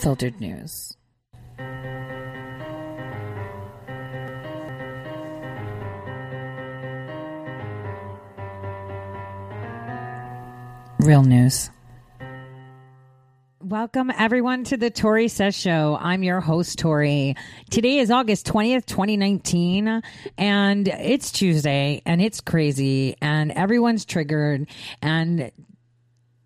unfiltered news. Real news. Welcome everyone to the Tori Says Show. I'm your host, Tori. Today is August 20th, 2019, and it's Tuesday and it's crazy and everyone's triggered and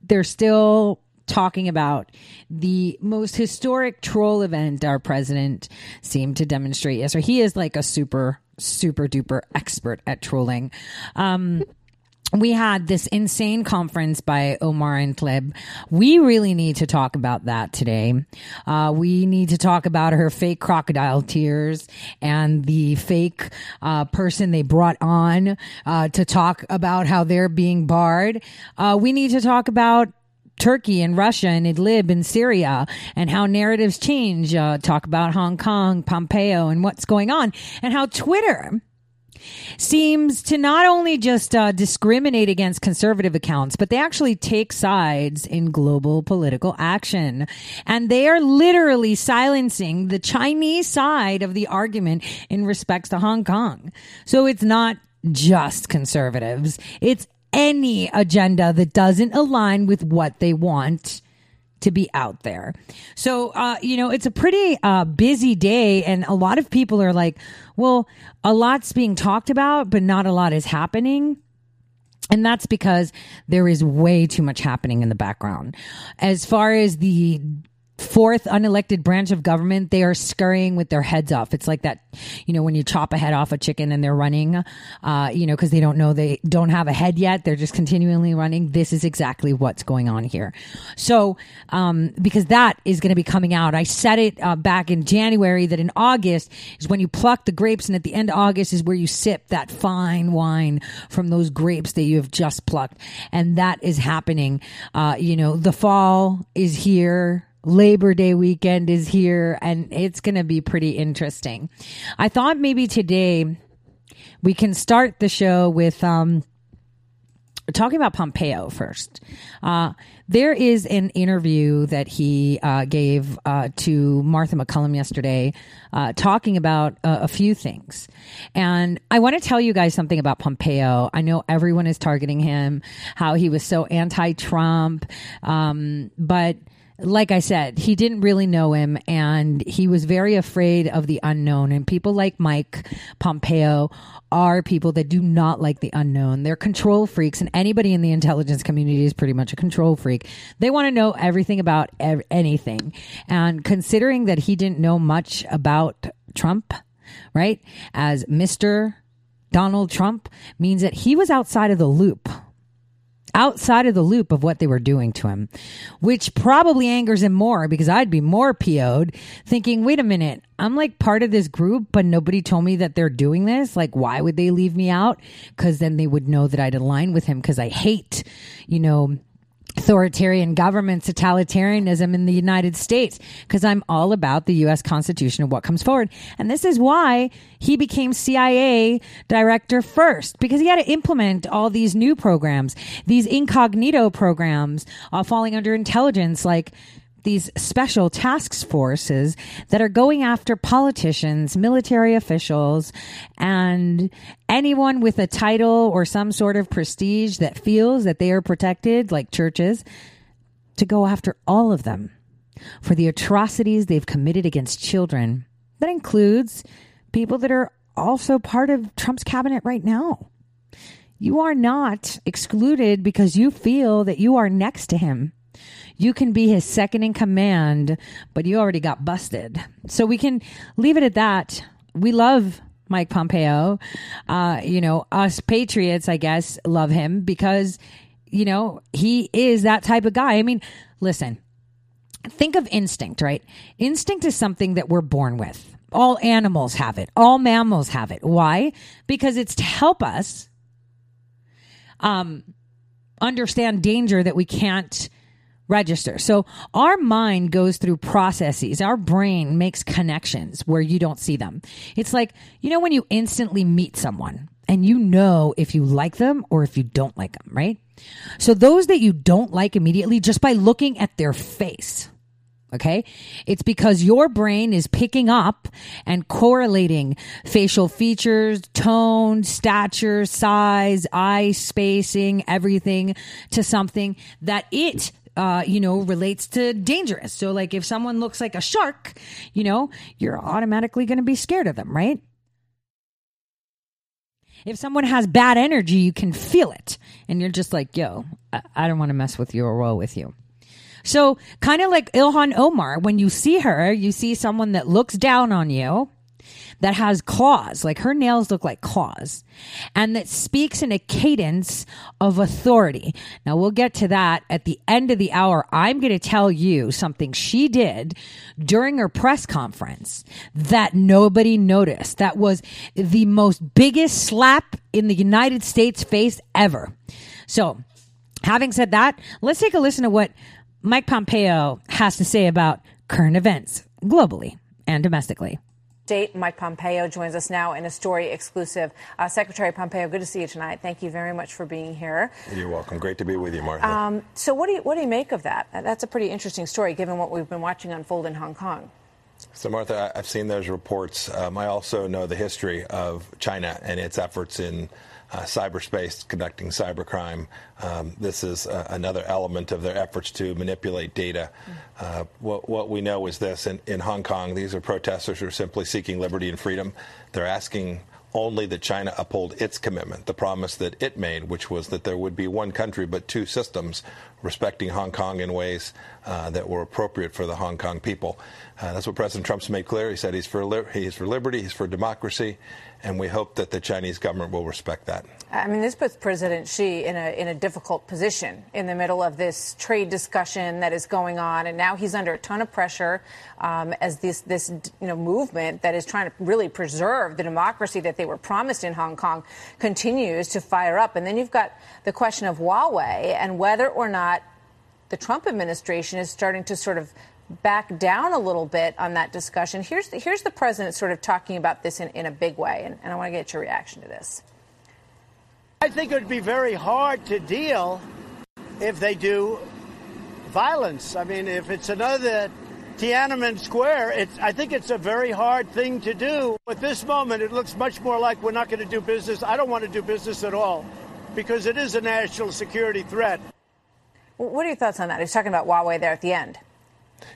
they're still talking about the most historic troll event our president seemed to demonstrate yesterday. He is like a super, super duper expert at trolling. Um, we had this insane conference by Omar and Tlaib. We really need to talk about that today. Uh, we need to talk about her fake crocodile tears and the fake uh, person they brought on uh, to talk about how they're being barred. Uh, we need to talk about Turkey and Russia and Idlib and Syria and how narratives change. Uh, talk about Hong Kong, Pompeo, and what's going on, and how Twitter seems to not only just uh, discriminate against conservative accounts, but they actually take sides in global political action. And they are literally silencing the Chinese side of the argument in respects to Hong Kong. So it's not just conservatives. It's any agenda that doesn't align with what they want to be out there. So, uh, you know, it's a pretty uh, busy day, and a lot of people are like, well, a lot's being talked about, but not a lot is happening. And that's because there is way too much happening in the background. As far as the fourth unelected branch of government, they are scurrying with their heads off. It's like that, you know, when you chop a head off a chicken and they're running, uh, you know, because they don't know they don't have a head yet. They're just continually running. This is exactly what's going on here. So, um, because that is going to be coming out. I said it uh, back in January that in August is when you pluck the grapes, and at the end of August is where you sip that fine wine from those grapes that you have just plucked, and that is happening. Uh, you know, the fall is here Labor Day weekend is here and it's going to be pretty interesting. I thought maybe today we can start the show with um, talking about Pompeo first. Uh, there is an interview that he uh, gave uh, to Martha MacCallum yesterday, uh, talking about a few things. And I want to tell you guys something about Pompeo. I know everyone is targeting him, how he was so anti Trump, um, but like I said, he didn't really know him and he was very afraid of the unknown. And people like Mike Pompeo are people that do not like the unknown. They're control freaks, and anybody in the intelligence community is pretty much a control freak. They want to know everything about ev- anything. And considering that he didn't know much about Trump, right, as Mr. Donald Trump means that he was outside of the loop outside of the loop of what they were doing to him, which probably angers him more because I'd be more PO'd thinking, wait a minute, I'm like part of this group, but nobody told me that they're doing this. Like, why would they leave me out? Because then they would know that I'd align with him because I hate, you know, authoritarian government, totalitarianism in the United States, because I'm all about the U.S. Constitution and what comes forward. And this is why he became CIA director first, because he had to implement all these new programs, these incognito programs, uh, falling under intelligence, like these special task forces that are going after politicians, military officials, and anyone with a title or some sort of prestige that feels that they are protected, like churches, to go after all of them for the atrocities they've committed against children. That includes people that are also part of Trump's cabinet right now. You are not excluded because you feel that you are next to him you can be his second in command, but you already got busted. So we can leave it at that. We love Mike Pompeo. Uh, you know, us patriots, I guess, love him because you know, he is that type of guy. I mean, listen, think of instinct, right? Instinct is something that we're born with. All animals have it. All mammals have it. Why? Because it's to help us um, understand danger that we can't register. So our mind goes through processes. Our brain makes connections where you don't see them. It's like, you know, when you instantly meet someone and you know if you like them or if you don't like them, right? So those that you don't like immediately just by looking at their face. Okay. It's because your brain is picking up and correlating facial features, tone, stature, size, eye spacing, everything to something that it uh, you know, relates to dangerous. So, like, if someone looks like a shark, you know, you're automatically going to be scared of them, right? If someone has bad energy, you can feel it. And you're just like, yo, I, I don't want to mess with you or roll with you. So, kind of like Ilhan Omar, when you see her, you see someone that looks down on you that has claws, like her nails look like claws, and that speaks in a cadence of authority. Now, we'll get to that at the end of the hour. I'm going to tell you something she did during her press conference that nobody noticed. That was the most biggest slap in the United States face ever. So, having said that, let's take a listen to what Mike Pompeo has to say about current events globally and domestically. State Mike Pompeo joins us now in a story exclusive. Uh, Secretary Pompeo, good to see you tonight. Thank you very much for being here. You're welcome. Great to be with you, Martha. Um, so, what do you what do you make of that? That's a pretty interesting story, given what we've been watching unfold in Hong Kong. So, Martha, I've seen those reports. Um, I also know the history of China and its efforts in uh, cyberspace, conducting cybercrime. Um, this is uh, another element of their efforts to manipulate data. Uh, what, what, we know is this in, in Hong Kong, these are protesters who are simply seeking liberty and freedom. They're asking only that China uphold its commitment, the promise that it made, which was that there would be one country but two systems, respecting Hong Kong in ways uh, that were appropriate for the Hong Kong people. Uh, that's what President Trump's made clear. He said he's for li- he's for liberty, he's for democracy, and we hope that the Chinese government will respect that. I mean, this puts President Xi in a in a difficult position in the middle of this trade discussion that is going on, and now he's under a ton of pressure um, as this this you know movement that is trying to really preserve the democracy that they were promised in Hong Kong continues to fire up, and then you've got the question of Huawei and whether or not the Trump administration is starting to sort of back down a little bit on that discussion. Here's the, here's the president sort of talking about this in, in a big way, and, and I want to get your reaction to this. I think it would be very hard to deal if they do violence. I mean, if it's another Tiananmen Square, it's, I think it's a very hard thing to do. At this moment, it looks much more like we're not going to do business. I don't want to do business at all because it is a national security threat. What are your thoughts on that? He's talking about Huawei there at the end.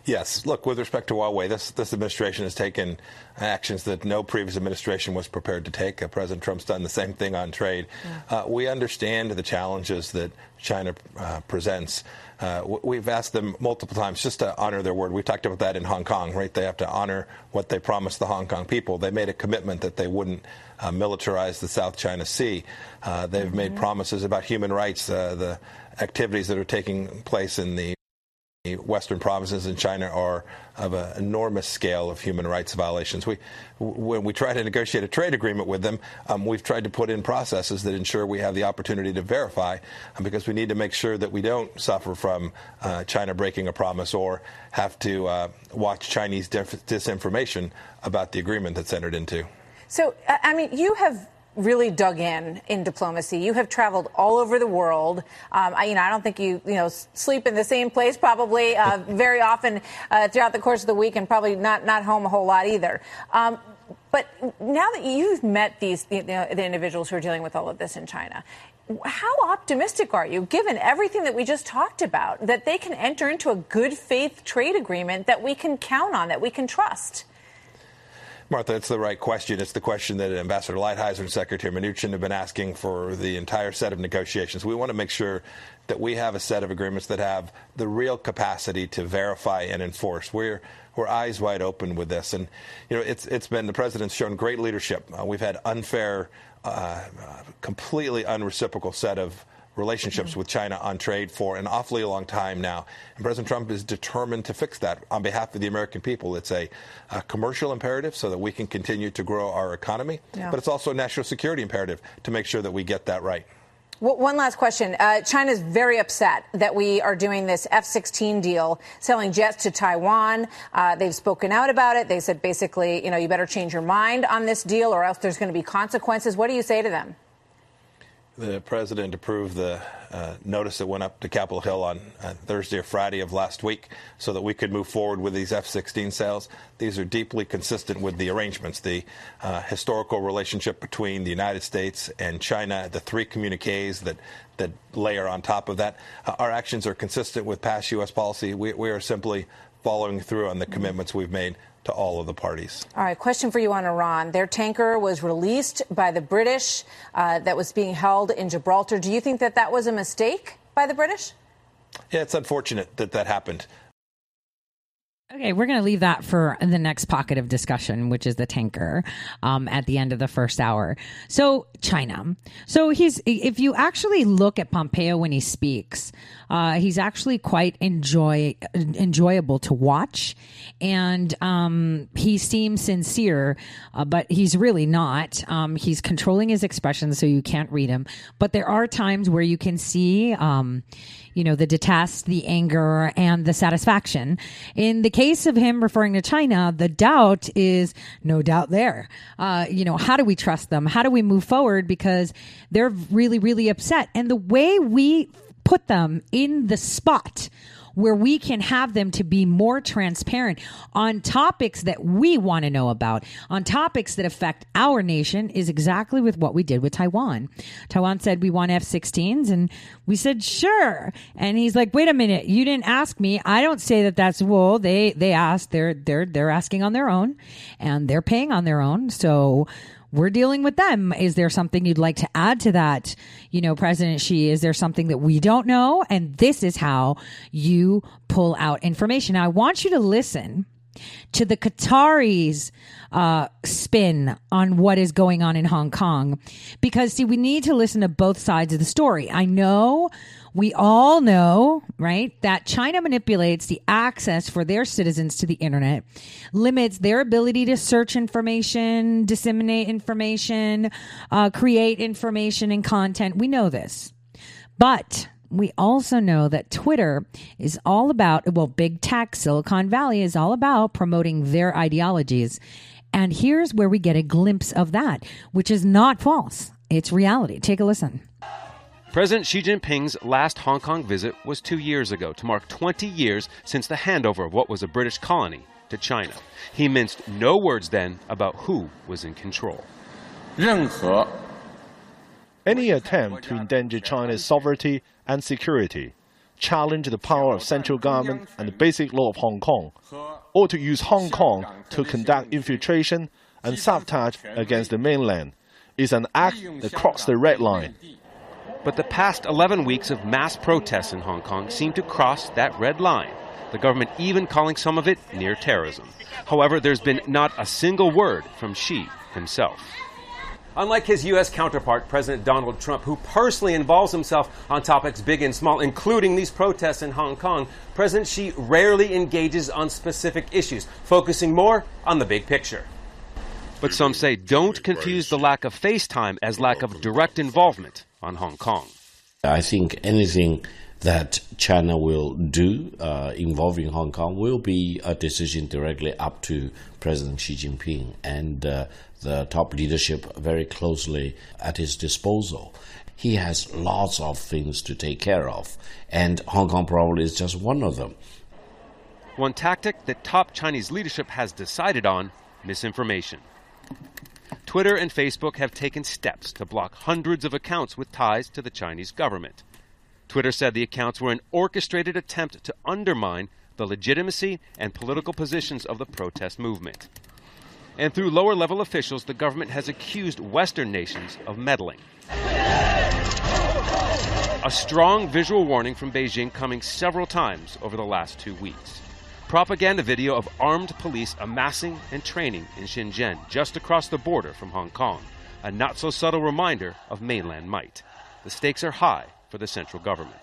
Yes. Look, with respect to Huawei, this, this administration has taken actions that no previous administration was prepared to take. Uh, President Trump's done the same thing on trade. Uh, we understand the challenges that China uh, presents. Uh, we've asked them multiple times just to honor their word. We talked about that in Hong Kong, right? They have to honor what they promised the Hong Kong people. They made a commitment that they wouldn't uh, militarize the South China Sea. Uh, they've mm-hmm. made promises about human rights, the activities that are taking place in the Western provinces in China are of an enormous scale of human rights violations. We, when we try to negotiate a trade agreement with them, um, we've tried to put in processes that ensure we have the opportunity to verify, um, because we need to make sure that we don't suffer from uh, China breaking a promise or have to uh, watch Chinese disinformation about the agreement that's entered into. So, I mean, you have really dug in in diplomacy. You have traveled all over the world. Um, I, you know, I don't think you you know sleep in the same place probably uh, very often uh, throughout the course of the week, and probably not not home a whole lot either. Um, but now that you've met these you know, the individuals who are dealing with all of this in China, how optimistic are you, given everything that we just talked about, that they can enter into a good faith trade agreement that we can count on, that we can trust? Martha, it's the right question. It's the question that Ambassador Lighthizer and Secretary Mnuchin have been asking for the entire set of negotiations. We want to make sure that we have a set of agreements that have the real capacity to verify and enforce. We're we're eyes wide open with this, and you know it's it's been the president's shown great leadership. Uh, we've had unfair, uh, completely unreciprocal set of relationships with China on trade for an awfully long time now. And President Trump is determined to fix that on behalf of the American people. It's a, a commercial imperative so that we can continue to grow our economy, yeah. but it's also a national security imperative to make sure that we get that right. One last question. Uh, China is very upset that we are doing this F 16 deal, selling jets to Taiwan. Uh, they've spoken out about it. They said basically, you know, you better change your mind on this deal or else there's going to be consequences. What do you say to them? The president approved the uh, notice that went up to Capitol Hill on uh, Thursday or Friday of last week so that we could move forward with these F 16 sales. These are deeply consistent with the arrangements, the uh, historical relationship between the United States and China, the three communiques that, that layer on top of that. Uh, our actions are consistent with past U.S. policy. We, we are simply following through on the commitments we've made to all of the parties. All right, question for you on Iran. Their tanker was released by the British uh, that was being held in Gibraltar. Do you think that that was a mistake by the British? Yeah, it's unfortunate that that happened. Okay, we're going to leave that for the next pocket of discussion, which is the tanker um, at the end of the first hour. So, China. So, he's, if you actually look at Pompeo when he speaks, uh, he's actually quite enjoy, enjoyable to watch. And um, he seems sincere, uh, but he's really not. Um, he's controlling his expressions so you can't read him. But there are times where you can see um, you know, the detest, the anger, and the satisfaction. In the case of him referring to China, the doubt is no doubt there. Uh, you know, how do we trust them? How do we move forward? Because they're really, really upset. And the way we put them in the spot where we can have them to be more transparent on topics that we want to know about, on topics that affect our nation, is exactly with what we did with Taiwan. Taiwan said we want F 16s, and we said, sure. And he's like, wait a minute, you didn't ask me. I don't say that that's wool. They, they asked, they're, they're, they're asking on their own, and they're paying on their own. So, we're dealing with them. Is there something you'd like to add to that? You know, President Xi, is there something that we don't know? And this is how you pull out information. Now, I want you to listen to the Qataris uh, spin on what is going on in Hong Kong. Because, see, we need to listen to both sides of the story. I know, we all know, right, that China manipulates the access for their citizens to the internet, limits their ability to search information, disseminate information, uh, create information and content. We know this. But we also know that Twitter is all about, well, big tech, Silicon Valley is all about promoting their ideologies. And here's where we get a glimpse of that, which is not false. It's reality. Take a listen. President Xi Jinping's last Hong Kong visit was two years ago to mark 20 years since the handover of what was a British colony to China. He minced no words then about who was in control. any attempt to endanger China's sovereignty and security, challenge the power of central government and the basic law of Hong Kong, or to use Hong Kong to conduct infiltration and sabotage against the mainland is an act that crosses the red line. But the past 11 weeks of mass protests in Hong Kong seem to cross that red line, the government even calling some of it near terrorism. However, there's been not a single word from Xi himself. Unlike his U.S. counterpart, President Donald Trump, who personally involves himself on topics big and small, including these protests in Hong Kong, President Xi rarely engages on specific issues, focusing more on the big picture. But some say don't confuse the lack of FaceTime as lack of direct involvement on Hong Kong. I think anything that China will do uh, involving Hong Kong will be a decision directly up to President Xi Jinping and uh, the top leadership very closely at his disposal. He has lots of things to take care of, and Hong Kong probably is just one of them. One tactic that top Chinese leadership has decided on misinformation. Twitter and Facebook have taken steps to block hundreds of accounts with ties to the Chinese government. Twitter said the accounts were an orchestrated attempt to undermine the legitimacy and political positions of the protest movement. And through lower level officials, the government has accused Western nations of meddling. A strong visual warning from Beijing coming several times over the last two weeks. Propaganda video of armed police amassing and training in Shenzhen, just across the border from Hong Kong. A not so subtle reminder of mainland might. The stakes are high for the central government.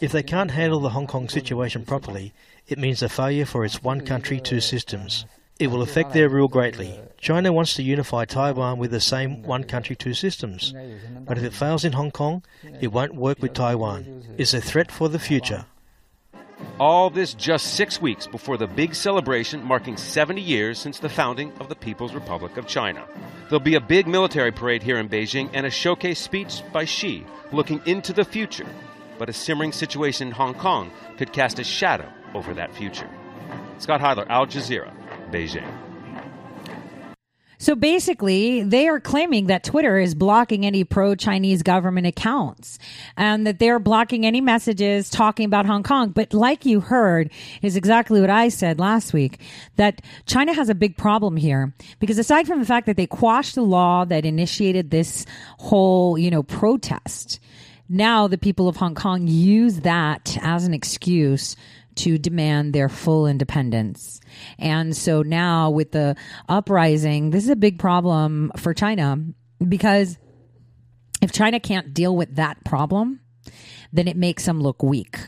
If they can't handle the Hong Kong situation properly, it means a failure for its one country, two systems. It will affect their rule greatly. China wants to unify Taiwan with the same one country, two systems. But if it fails in Hong Kong, it won't work with Taiwan. It's a threat for the future. All this just six weeks before the big celebration marking 70 years since the founding of the People's Republic of China. There'll be a big military parade here in Beijing and a showcase speech by Xi looking into the future. But a simmering situation in Hong Kong could cast a shadow over that future. Scott Heidler, Al Jazeera, Beijing. So basically, they are claiming that Twitter is blocking any pro Chinese government accounts and that they're blocking any messages talking about Hong Kong. But like you heard, is exactly what I said last week that China has a big problem here because aside from the fact that they quashed the law that initiated this whole, you know, protest, now the people of Hong Kong use that as an excuse to demand their full independence. And so now with the uprising, this is a big problem for China because if China can't deal with that problem, then it makes them look weak.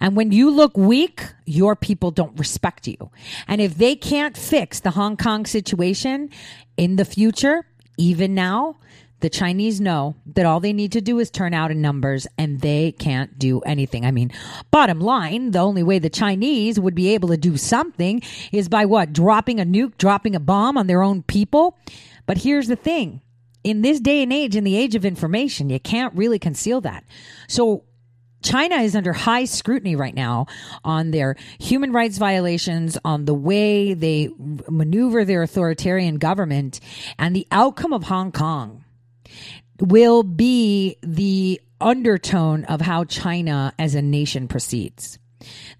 And when you look weak, your people don't respect you. And if they can't fix the Hong Kong situation in the future, even now, the Chinese know that all they need to do is turn out in numbers and they can't do anything. I mean, bottom line, the only way the Chinese would be able to do something is by what? Dropping a nuke, dropping a bomb on their own people. But here's the thing. In this day and age, in the age of information, you can't really conceal that. So China is under high scrutiny right now on their human rights violations, on the way they maneuver their authoritarian government, and the outcome of Hong Kong will be the undertone of how China as a nation proceeds.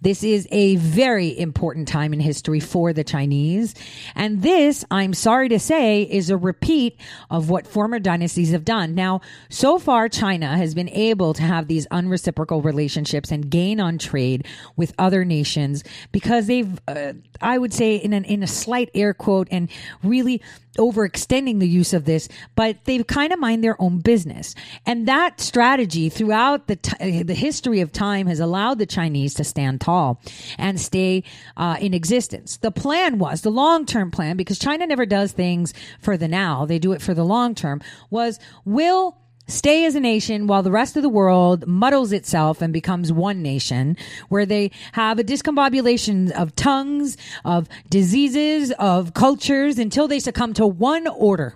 This is a very important time in history for the Chinese. And this, I'm sorry to say, is a repeat of what former dynasties have done. Now, so far, China has been able to have these unreciprocal relationships and gain on trade with other nations because they've, uh, I would say, in, an, in a slight air quote, and really overextending the use of this, but they've kind of mind their own business. And that strategy throughout the, t- the history of time has allowed the Chinese to stand tall and stay uh, in existence. The plan was, the long term plan, because China never does things for the now, they do it for the long term, was will stay as a nation while the rest of the world muddles itself and becomes one nation where they have a discombobulation of tongues, of diseases, of cultures until they succumb to one order.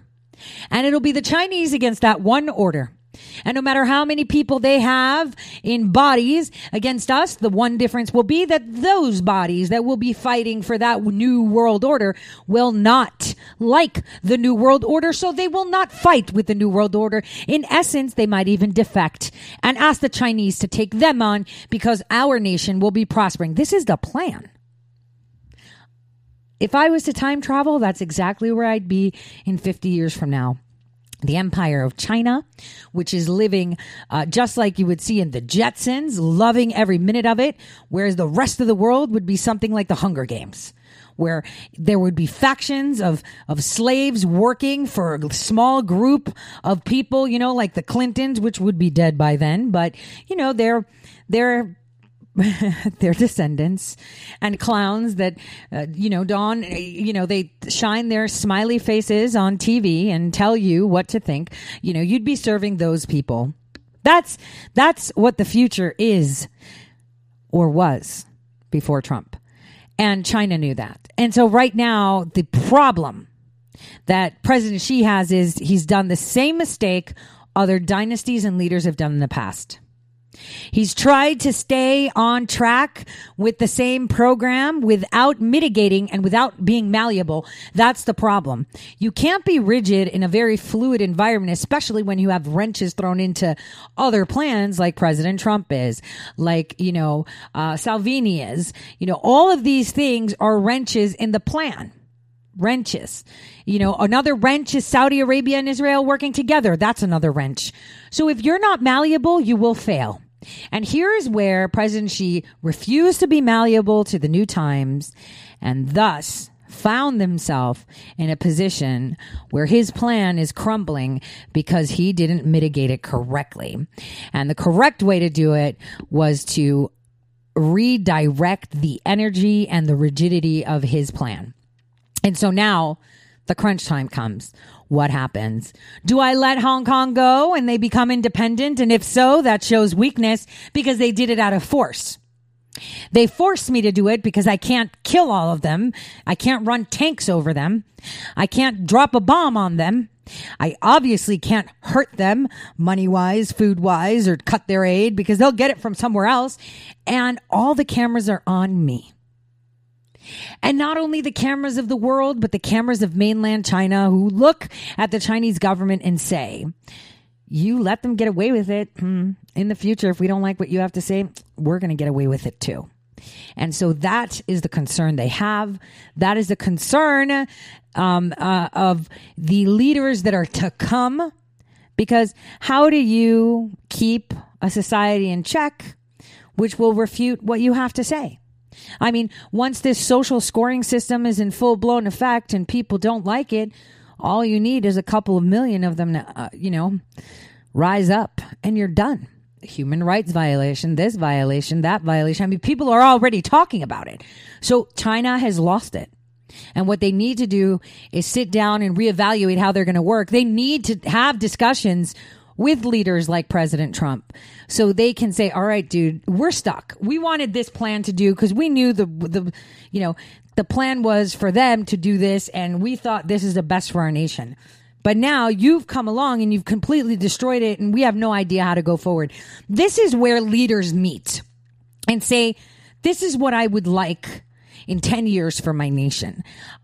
And it'll be the Chinese against that one order. And no matter how many people they have in bodies against us, the one difference will be that those bodies that will be fighting for that new world order will not like the new world order. So they will not fight with the new world order. In essence, they might even defect and ask the Chinese to take them on because our nation will be prospering. This is the plan. If I was to time travel, that's exactly where I'd be in 50 years from now the Empire of China, which is living uh, just like you would see in the Jetsons, loving every minute of it, whereas the rest of the world would be something like the Hunger Games. Where there would be factions of, of slaves working for a small group of people, you know, like the Clintons, which would be dead by then, but, you know, they're, they're their descendants and clowns that uh, you know don you know they shine their smiley faces on tv and tell you what to think. You know you'd be serving those people. That's that's what the future is or was before trump. And china knew that. And so right now the problem that president xi has is he's done the same mistake other dynasties and leaders have done in the past He's tried to stay on track with the same program without mitigating and without being malleable. That's the problem. You can't be rigid in a very fluid environment, especially when you have wrenches thrown into other plans like President Trump is, like, you know, uh, Salvini is. You know, all of these things are wrenches in the plan wrenches. You know, another wrench is Saudi Arabia and Israel working together. That's another wrench. So if you're not malleable, you will fail. And here is where President Xi refused to be malleable to the new times and thus found himself in a position where his plan is crumbling because he didn't mitigate it correctly. And the correct way to do it was to redirect the energy and the rigidity of his plan. And so now the crunch time comes. What happens? Do I let Hong Kong go and they become independent? And if so, that shows weakness because they did it out of force. They forced me to do it because I can't kill all of them. I can't run tanks over them. I can't drop a bomb on them. I obviously can't hurt them money wise, food wise, or cut their aid because they'll get it from somewhere else. And all the cameras are on me. And not only the cameras of the world, but the cameras of mainland China who look at the Chinese government and say, you let them get away with it hmm, in the future. If we don't like what you have to say, we're going to get away with it too. And so that is the concern they have. That is the concern um, uh, of the leaders that are to come. Because how do you keep a society in check which will refute what you have to say? I mean, once this social scoring system is in full blown effect and people don't like it, all you need is a couple of million of them to, uh, you know, rise up and you're done. Human rights violation, this violation, that violation. I mean, people are already talking about it. So China has lost it. And what they need to do is sit down and reevaluate how they're going to work. They need to have discussions with leaders like President Trump so they can say, all right, dude, we're stuck. We wanted this plan to do because we knew the, the, you know, the plan was for them to do this and we thought this is the best for our nation. But now you've come along and you've completely destroyed it and we have no idea how to go forward. This is where leaders meet and say, this is what I would like in 10 years for my nation.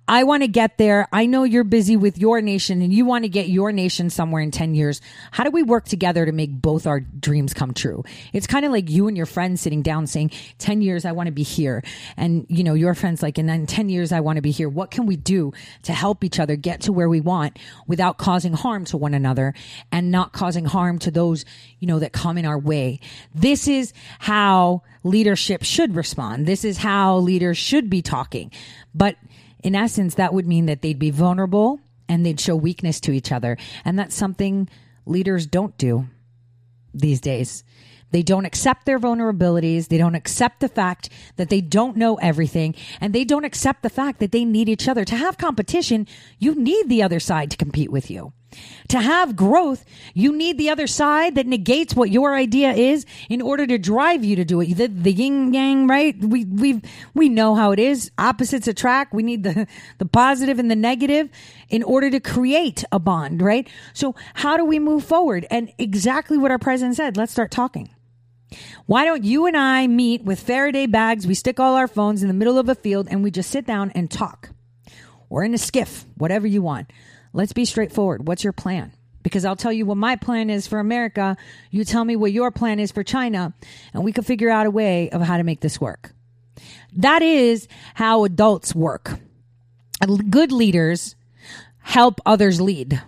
I want to get there. I know you're busy with your nation and you want to get your nation somewhere in 10 years. How do we work together to make both our dreams come true? It's kind of like you and your friend sitting down saying, 10 years, I want to be here. And, you know, your friend's like, and then 10 years, I want to be here. What can we do to help each other get to where we want without causing harm to one another and not causing harm to those, you know, that come in our way? This is how leadership should respond. This is how leaders should be talking. But in essence, that would mean that they'd be vulnerable and they'd show weakness to each other. And that's something leaders don't do these days. They don't accept their vulnerabilities. They don't accept the fact that they don't know everything. And they don't accept the fact that they need each other. To have competition, you need the other side to compete with you. To have growth, you need the other side that negates what your idea is in order to drive you to do it. The, the yin yang, right? We we we know how it is. Opposites attract. We need the the positive and the negative in order to create a bond, right? So how do we move forward? And exactly what our president said. Let's start talking. Why don't you and I meet with Faraday bags? We stick all our phones in the middle of a field and we just sit down and talk, or in a SCIF, whatever you want. Let's be straightforward. What's your plan? Because I'll tell you what my plan is for America. You tell me what your plan is for China, and we can figure out a way of how to make this work. That is how adults work. Good leaders help others lead,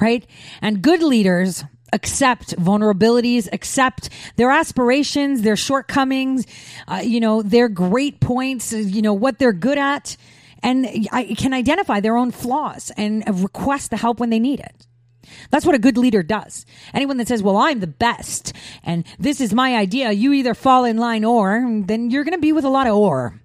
right? And good leaders accept vulnerabilities, accept their aspirations, their shortcomings, uh, you know, their great points, you know, what they're good at, and I can identify their own flaws and request the help when they need it. That's what a good leader does. Anyone that says, well, I'm the best and this is my idea, you either fall in line or, then you're going to be with a lot of or.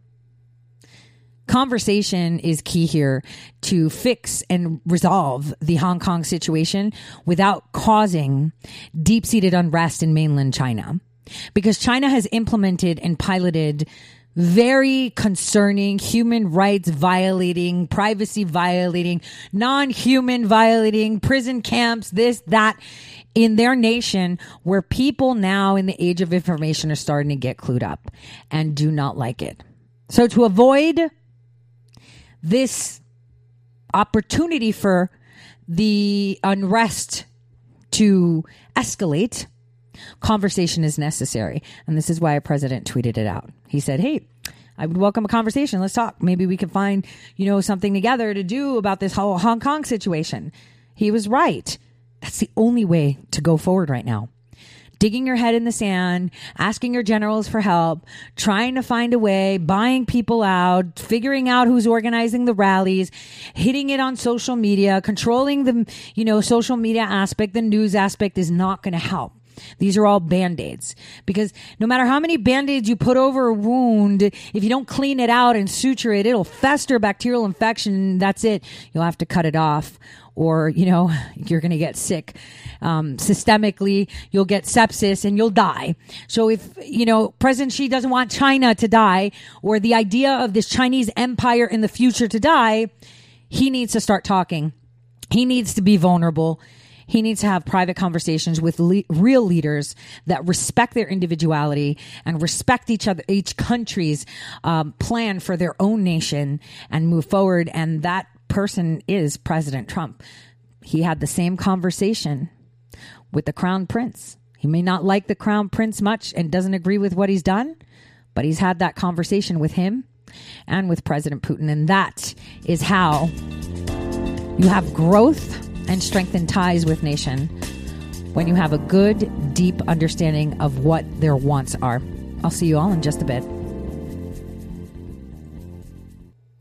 Conversation is key here to fix and resolve the Hong Kong situation without causing deep seated unrest in mainland China. Because China has implemented and piloted very concerning, human rights violating, privacy violating, non human violating, prison camps, this, that in their nation where people now in the age of information are starting to get clued up and do not like it. So to avoid this opportunity for the unrest to escalate, conversation is necessary. And this is why a president tweeted it out. He said, Hey, I would welcome a conversation. Let's talk. Maybe we can find, you know, something together to do about this whole Hong Kong situation. He was right. That's the only way to go forward right now. digging your head in the sand, asking your generals for help, trying to find a way, buying people out, figuring out who's organizing the rallies, hitting it on social media, controlling the, you know, social media aspect, the news aspect is not going to help. These are all band-aids because no matter how many band-aids you put over a wound, if you don't clean it out and suture it, it'll fester bacterial infection. That's it. You'll have to cut it off or, you know, you're going to get sick. Um, systemically, you'll get sepsis and you'll die. So if, you know, President Xi doesn't want China to die or the idea of this Chinese empire in the future to die, he needs to start talking. He needs to be vulnerable. He needs to have private conversations with le- real leaders that respect their individuality and respect each other, each country's um, plan for their own nation and move forward. And that person is President Trump. He had the same conversation with the crown prince. He may not like the crown prince much and doesn't agree with what he's done, but he's had that conversation with him and with President Putin. And that is how you have growth and strengthen ties with nation when you have a good, deep understanding of what their wants are. I'll see you all in just a bit.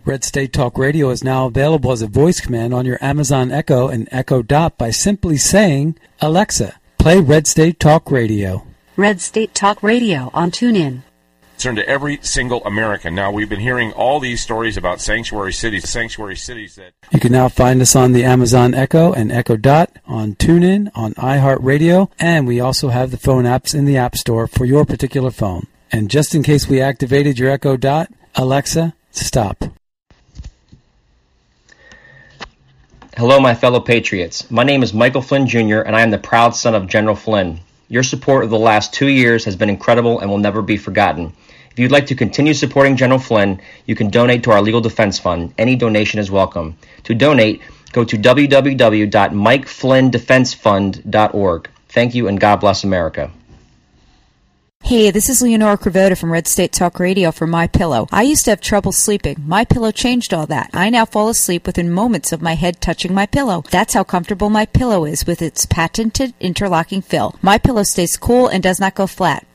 Red State Talk Radio is now available as a voice command on your Amazon Echo and Echo Dot by simply saying, Alexa, play Red State Talk Radio. Red State Talk Radio on TuneIn concern to every single American. Now, we've been hearing all these stories about sanctuary cities, sanctuary cities that. You can now find us on the Amazon Echo and Echo Dot, on TuneIn, on iHeartRadio, and we also have the phone apps in the App Store for your particular phone. And just in case we activated your Echo Dot, Alexa, stop. Hello, my fellow patriots. My name is Michael Flynn Jr., and I am the proud son of General Flynn. Your support of the last two years has been incredible and will never be forgotten. If you'd like to continue supporting General Flynn, you can donate to our Legal Defense Fund. Any donation is welcome. To donate, go to www.mikeflynndefensefund.org. Thank you and God bless America. Hey, this is Leonora Cravota from Red State Talk Radio for My Pillow. I used to have trouble sleeping. My Pillow changed all that. I now fall asleep within moments of my head touching my pillow. That's how comfortable My Pillow is with its patented interlocking fill. My Pillow stays cool and does not go flat.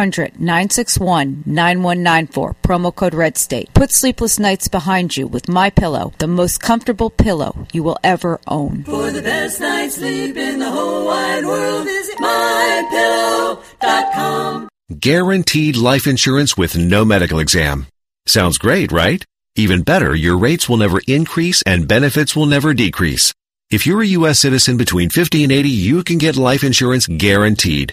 800 800 961 9194. Promo code Red State. Put sleepless nights behind you with My Pillow, the most comfortable pillow you will ever own. For the best night's sleep in the whole wide world, visit mypillow.com. Guaranteed life insurance with no medical exam. Sounds great, right? Even better, your rates will never increase and benefits will never decrease. If you're a U.S. citizen between 50 and 80, you can get life insurance guaranteed.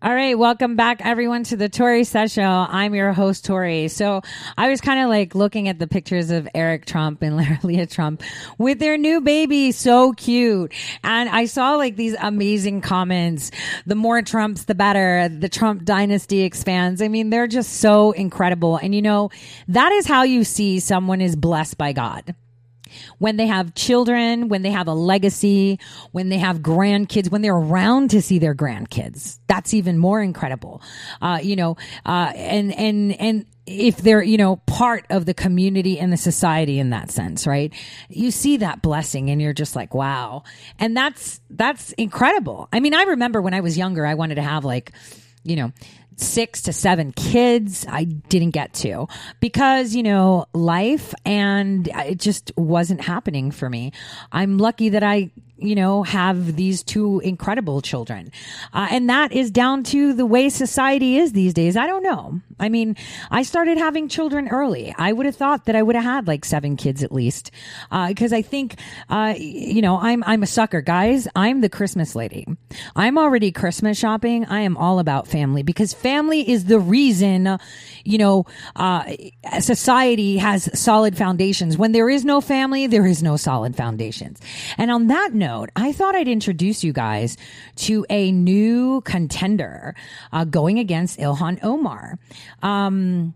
All right, welcome back everyone to the Tori Says Show. I'm your host Tori. So I was kind of like looking at the pictures of Eric Trump and Lara Trump with their new baby, so cute. And I saw like these amazing comments. The more Trumps, the better. The Trump dynasty expands. I mean, they're just so incredible. And you know, that is how you see someone is blessed by God when they have children, when they have a legacy, when they have grandkids, when they're around to see their grandkids. That's even more incredible. Uh, you know, uh, and, and, and, if they're, you know, part of the community and the society in that sense, right? You see that blessing and you're just like, wow. And that's, that's incredible. I mean, I remember when I was younger, I wanted to have like, you know, six to seven kids. I didn't get to because, you know, life and it just wasn't happening for me. I'm lucky that I you know, have these two incredible children. Uh, and that is down to the way society is these days. I don't know. I mean, I started having children early. I would have thought that I would have had like seven kids at least. Uh, cause I think, uh, you know, I'm, I'm a sucker, guys. I'm the Christmas lady. I'm already Christmas shopping. I am all about family because family is the reason, you know, uh, society has solid foundations. When there is no family, there is no solid foundations. And on that note, note, I thought I'd introduce you guys to a new contender uh, going against Ilhan Omar. Um,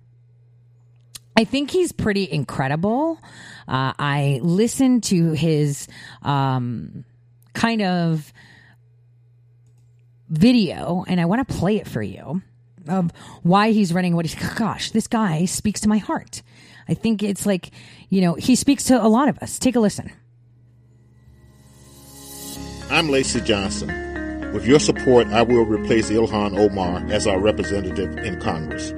I think he's pretty incredible. Uh, I listened to his um, kind of video, and I want to play it for you of why he's running what he's. Gosh, this guy speaks to my heart. I think it's like, you know, he speaks to a lot of us. Take a listen. I'm Lacey Johnson. With your support, I will replace Ilhan Omar as our representative in Congress.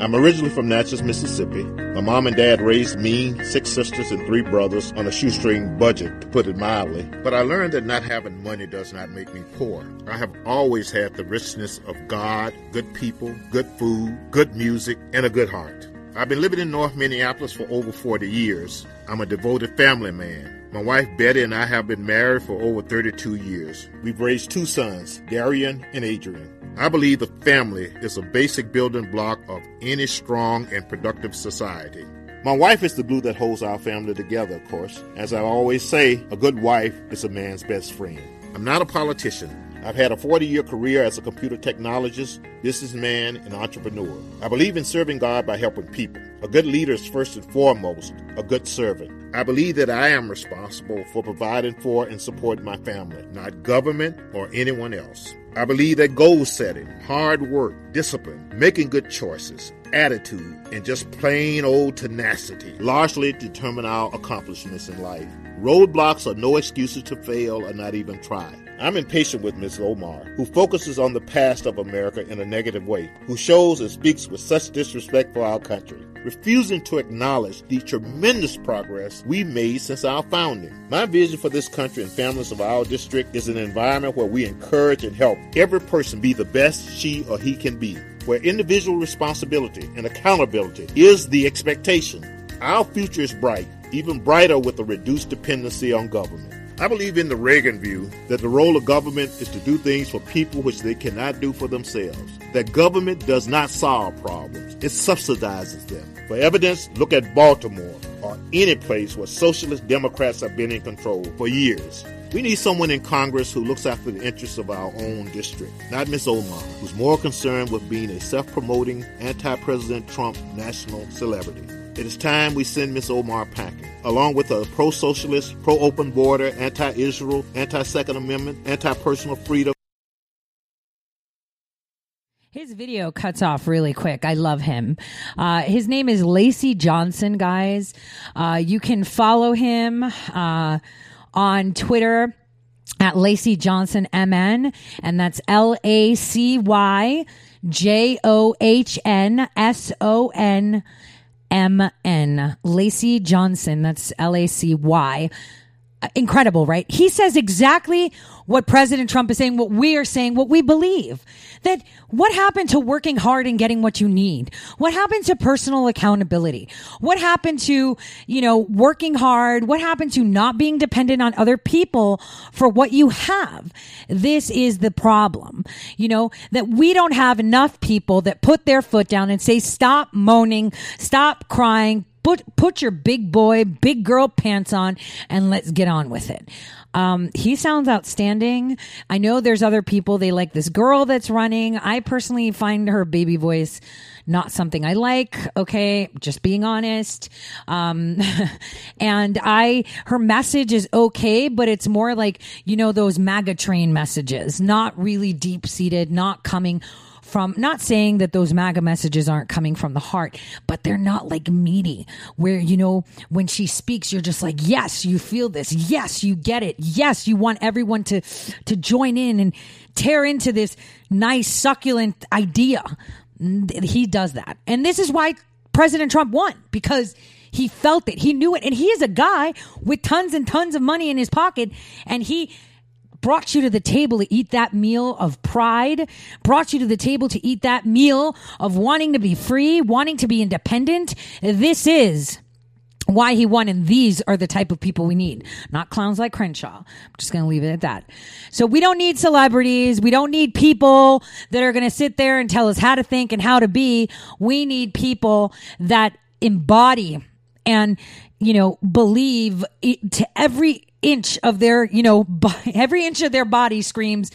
I'm originally from Natchez, Mississippi. My mom and dad raised me, six sisters, and three brothers on a shoestring budget, to put it mildly. But I learned that not having money does not make me poor. I have always had the richness of God, good people, good food, good music, and a good heart. I've been living in North Minneapolis for over 40 years. I'm a devoted family man. My wife Betty and I have been married for over 32 years. We've raised two sons, Darian and Adrian. I believe the family is a basic building block of any strong and productive society. My wife is the glue that holds our family together, of course. As I always say, a good wife is a man's best friend. I'm not a politician. I've had a 40 year career as a computer technologist, businessman, and entrepreneur. I believe in serving God by helping people. A good leader is first and foremost a good servant. I believe that I am responsible for providing for and supporting my family, not government or anyone else. I believe that goal setting, hard work, discipline, making good choices, attitude, and just plain old tenacity largely determine our accomplishments in life. Roadblocks are no excuses to fail or not even try. I'm impatient with Ms. Omar, who focuses on the past of America in a negative way, who shows and speaks with such disrespect for our country, refusing to acknowledge the tremendous progress we've made since our founding. My vision for this country and families of our district is an environment where we encourage and help every person be the best she or he can be, where individual responsibility and accountability is the expectation. Our future is bright, even brighter with a reduced dependency on government. I believe in the Reagan view that the role of government is to do things for people which they cannot do for themselves. That government does not solve problems, it subsidizes them. For evidence, look at Baltimore or any place where socialist Democrats have been in control for years. We need someone in Congress who looks after the interests of our own district, not Miss Omar, who's more concerned with being a self promoting, anti President Trump national celebrity. It is time we send Miss Omar packing, along with a pro socialist, pro open border, anti Israel, anti Second Amendment, anti personal freedom. His video cuts off really quick. I love him. Uh, his name is Lacey Johnson, guys. Uh, you can follow him uh, on Twitter at Lacey Johnson MN, and that's L A C Y J O H N S O N M N. Lacey Johnson. That's L A C Y. Incredible, right? He says exactly what President Trump is saying, what we are saying, what we believe. That what happened to working hard and getting what you need? What happened to personal accountability? What happened to, you know, working hard? What happened to not being dependent on other people for what you have? This is the problem. You know, that we don't have enough people that put their foot down and say, stop moaning, stop crying, put put your big boy, big girl pants on, and let's get on with it. Um, he sounds outstanding. I know there's other people they like this girl that's running. I personally find her baby voice not something I like. Okay, just being honest. Um, and I, her message is okay, but it's more like you know those MAGA train messages, not really deep seated, not coming from not saying that those MAGA messages aren't coming from the heart, but they're not like meaty where, you know, when she speaks, you're just like, yes, you feel this. Yes, you get it. Yes, you want everyone to, to join in and tear into this nice, succulent idea. He does that. And this is why President Trump won because he felt it. He knew it. And he is a guy with tons and tons of money in his pocket. And he brought you to the table to eat that meal of pride, brought you to the table to eat that meal of wanting to be free, wanting to be independent. This is why he won. And these are the type of people we need, not clowns like Crenshaw. I'm just going to leave it at that. So we don't need celebrities. We don't need people that are going to sit there and tell us how to think and how to be. We need people that embody and, you know, believe to every inch of their, you know, every inch of their body screams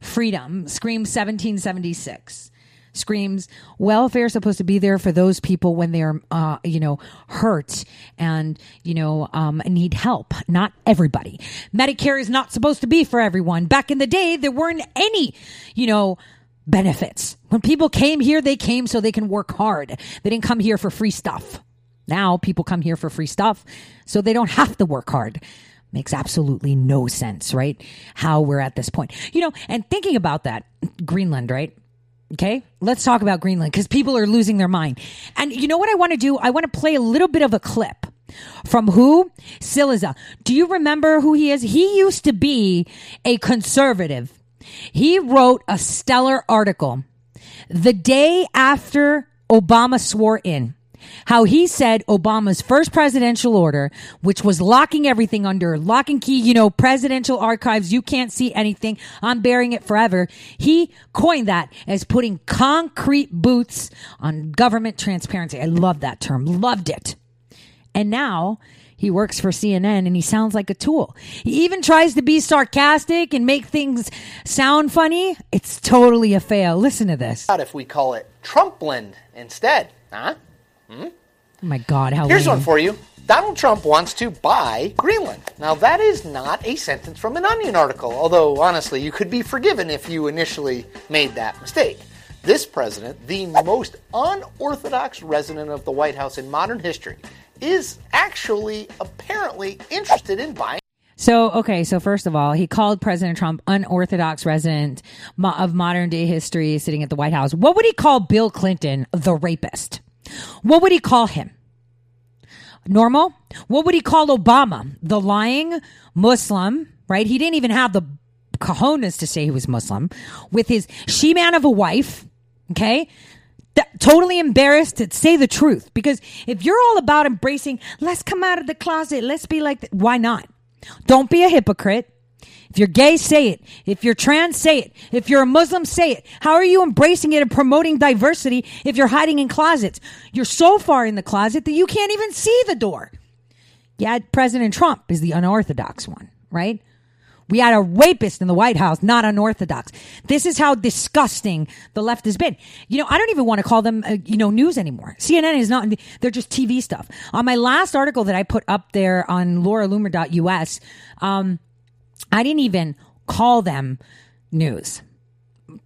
freedom, screams 1776 screams welfare is supposed to be there for those people when they're uh, you know hurt and you know um, need help not everybody. Medicare is not supposed to be for everyone. Back in the day there weren't any you know benefits. When people came here they came so they can work hard. They didn't come here for free stuff now people come here for free stuff so they don't have to work hard Makes absolutely no sense, right? How we're at this point. You know, and thinking about that, Greenland, right? Okay, let's talk about Greenland because people are losing their mind. And you know what I want to do? I want to play a little bit of a clip from who? Cillizza. Do you remember who he is? He used to be a conservative. He wrote a stellar article the day after Obama swore in how he said Obama's first presidential order, which was locking everything under lock and key, you know, presidential archives, you can't see anything, I'm bearing it forever. He coined that as putting concrete boots on government transparency. I love that term, loved it. And now he works for CNN and he sounds like a tool. He even tries to be sarcastic and make things sound funny. It's totally a fail. Listen to this. What If we call it Trumpland instead, huh? Hmm? Oh my God, how Here's lame. one for you. Donald Trump wants to buy Greenland. Now, that is not a sentence from an Onion article, although honestly, you could be forgiven if you initially made that mistake. This president, the most unorthodox resident of the White House in modern history, is actually apparently interested in buying. So, okay, so first of all, he called President Trump unorthodox resident of modern day history sitting at the White House. What would he call Bill Clinton, the rapist? What would he call him? Normal? What would he call Obama? The lying Muslim, right? He didn't even have the cojones to say he was Muslim with his she man of a wife, okay? That, totally embarrassed to say the truth because if you're all about embracing, let's come out of the closet, let's be like, th- why not? Don't be a hypocrite. If you're gay, say it. If you're trans, say it. If you're a Muslim, say it. How are you embracing it and promoting diversity if you're hiding in closets? You're so far in the closet that you can't even see the door. Yeah, President Trump is the unorthodox one, right? We had a rapist in the White House, not unorthodox. This is how disgusting the left has been. You know, I don't even want to call them, uh, you know, news anymore. CNN is not, they're just TV stuff. On my last article that I put up there on lauraloomer.us, um, I didn't even call them news.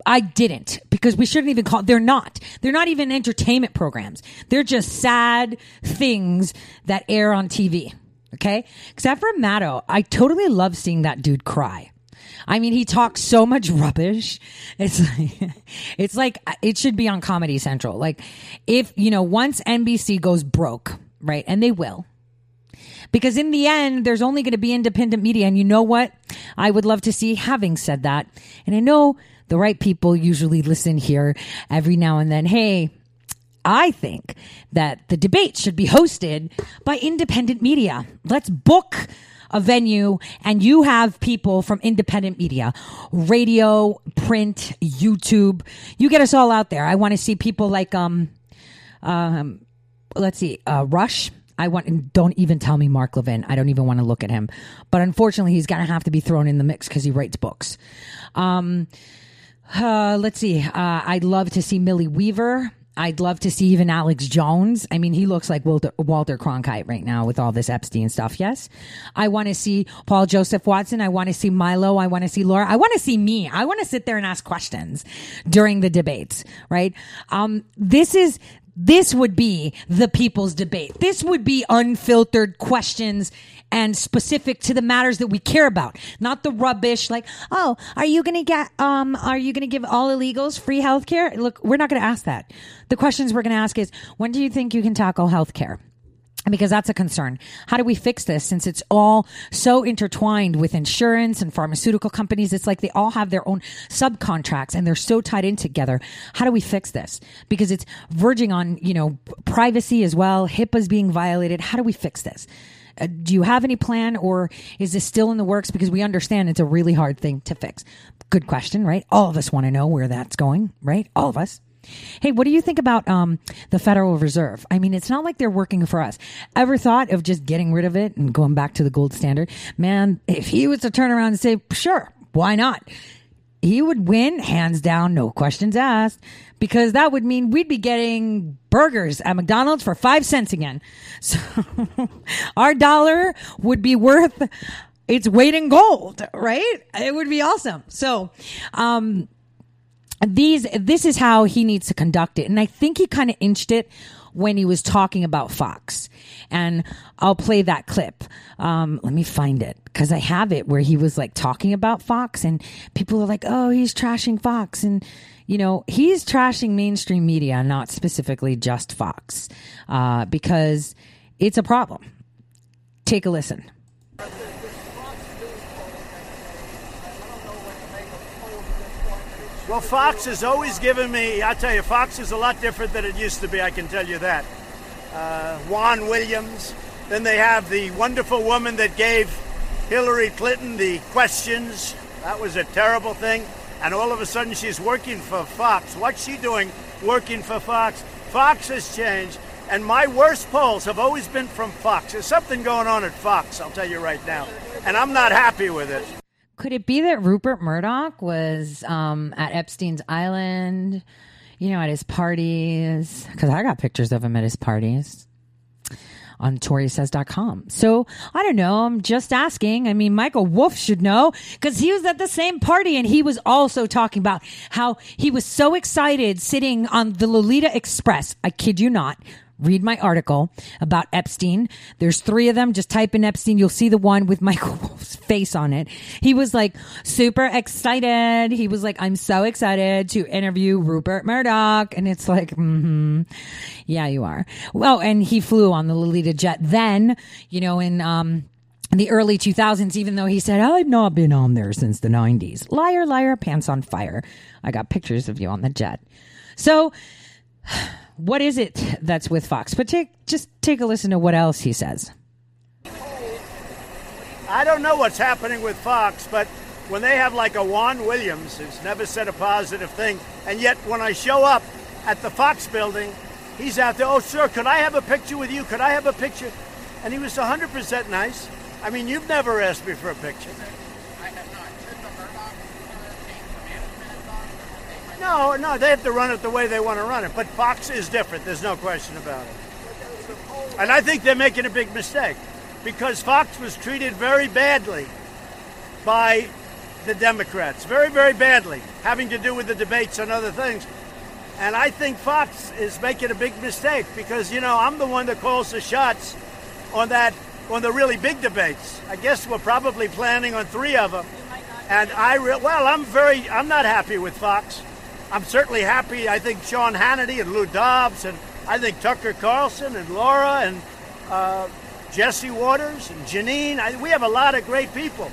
I didn't because we shouldn't even call they're not. They're not even entertainment programs. They're just sad things that air on TV. Okay? Except for Maddow, I totally love seeing that dude cry. I mean, he talks so much rubbish. It's like, it's like it should be on Comedy Central. Like if, you know, once NBC goes broke, right? And they will. Because in the end, there's only going to be independent media. And you know what? I would love to see, having said that, and I know the right people usually listen here every now and then. Hey, I think that the debate should be hosted by independent media. Let's book a venue and you have people from independent media, radio, print, YouTube. You get us all out there. I want to see people like, um, um, let's see, uh, Rush. I want, and don't even tell me Mark Levin. I don't even want to look at him. But unfortunately, he's going to have to be thrown in the mix because he writes books. Um, uh, let's see. Uh, I'd love to see Millie Weaver. I'd love to see even Alex Jones. I mean, he looks like Walter, Walter Cronkite right now with all this Epstein stuff. Yes. I want to see Paul Joseph Watson. I want to see Milo. I want to see Laura. I want to see me. I want to sit there and ask questions during the debates, right? Um, this is, this would be the people's debate. This would be unfiltered questions and specific to the matters that we care about, not the rubbish like, oh, are you going to get, um, are you going to give all illegals free health care? Look, we're not going to ask that. The questions we're going to ask is, when do you think you can tackle health care? Because that's a concern. How do we fix this since it's all so intertwined with insurance and pharmaceutical companies? It's like they all have their own subcontracts and they're so tied in together. How do we fix this? Because it's verging on, you know, privacy as well. HIPAA's being violated. How do we fix this? Uh, do you have any plan or is this still in the works? Because we understand it's a really hard thing to fix. Good question, right? All of us want to know where that's going, right? All of us. Hey, what do you think about um, the Federal Reserve? I mean, it's not like they're working for us. Ever thought of just getting rid of it and going back to the gold standard? Man, if he was to turn around and say, sure, why not? He would win, hands down, no questions asked, because that would mean we'd be getting burgers at McDonald's for five cents again. So our dollar would be worth its weight in gold, right? It would be awesome. So, um, these this is how he needs to conduct it. And i think he kind of inched it when he was talking about fox. And i'll play that clip. Um, let me find it because i have it where he was like talking about fox and people are like oh he's trashing fox. And you know he's trashing mainstream media not specifically just fox uh, because it's a problem. Take a listen Well, Fox has always given me, I tell you, Fox is a lot different than it used to be, I can tell you that. Uh, Juan Williams. Then they have the wonderful woman that gave Hillary Clinton the questions. That was a terrible thing. And all of a sudden she's working for Fox. What's she doing working for Fox? Fox has changed. And my worst polls have always been from Fox. There's something going on at Fox, I'll tell you right now. And I'm not happy with it. Could it be that Rupert Murdoch was um, at Epstein's Island, you know, at his parties? Because I got pictures of him at his parties on ToriSays.com. So I don't know. I'm just asking. I mean, Michael Wolff should know because he was at the same party and he was also talking about how he was so excited sitting on the Lolita Express. I kid you not read my article about Epstein. There's three of them. Just type in Epstein. You'll see the one with Michael Wolff's face on it. He was like super excited. He was like, I'm so excited to interview Rupert Murdoch. And it's like, mm-hmm. Yeah, you are. Well, and he flew on the Lolita jet then, you know, in, um, in the early 2000s, even though he said, I've not been on there since the 90s. Liar, liar, pants on fire. I got pictures of you on the jet. So, what is it that's with Fox? But take just take a listen to what else he says. I don't know what's happening with Fox, but when they have like a Juan Williams who's never said a positive thing, and yet when I show up at the Fox building, he's out there, oh, sir, could I have a picture with you? Could I have a picture? And he was 100% nice. I mean, you've never asked me for a picture. No, no, they have to run it the way they want to run it. But Fox is different. There's no question about it. And I think they're making a big mistake because Fox was treated very badly by the Democrats. Very, very badly, having to do with the debates and other things. And I think Fox is making a big mistake because, you know, I'm the one that calls the shots on that, on the really big debates. I guess we're probably planning on three of them. And I, re- well, I'm very, I'm not happy with Fox. I'm certainly happy. I think Sean Hannity and Lou Dobbs, and I think Tucker Carlson and Laura and uh, Jesse Watters and Jeanine. I, we have a lot of great people.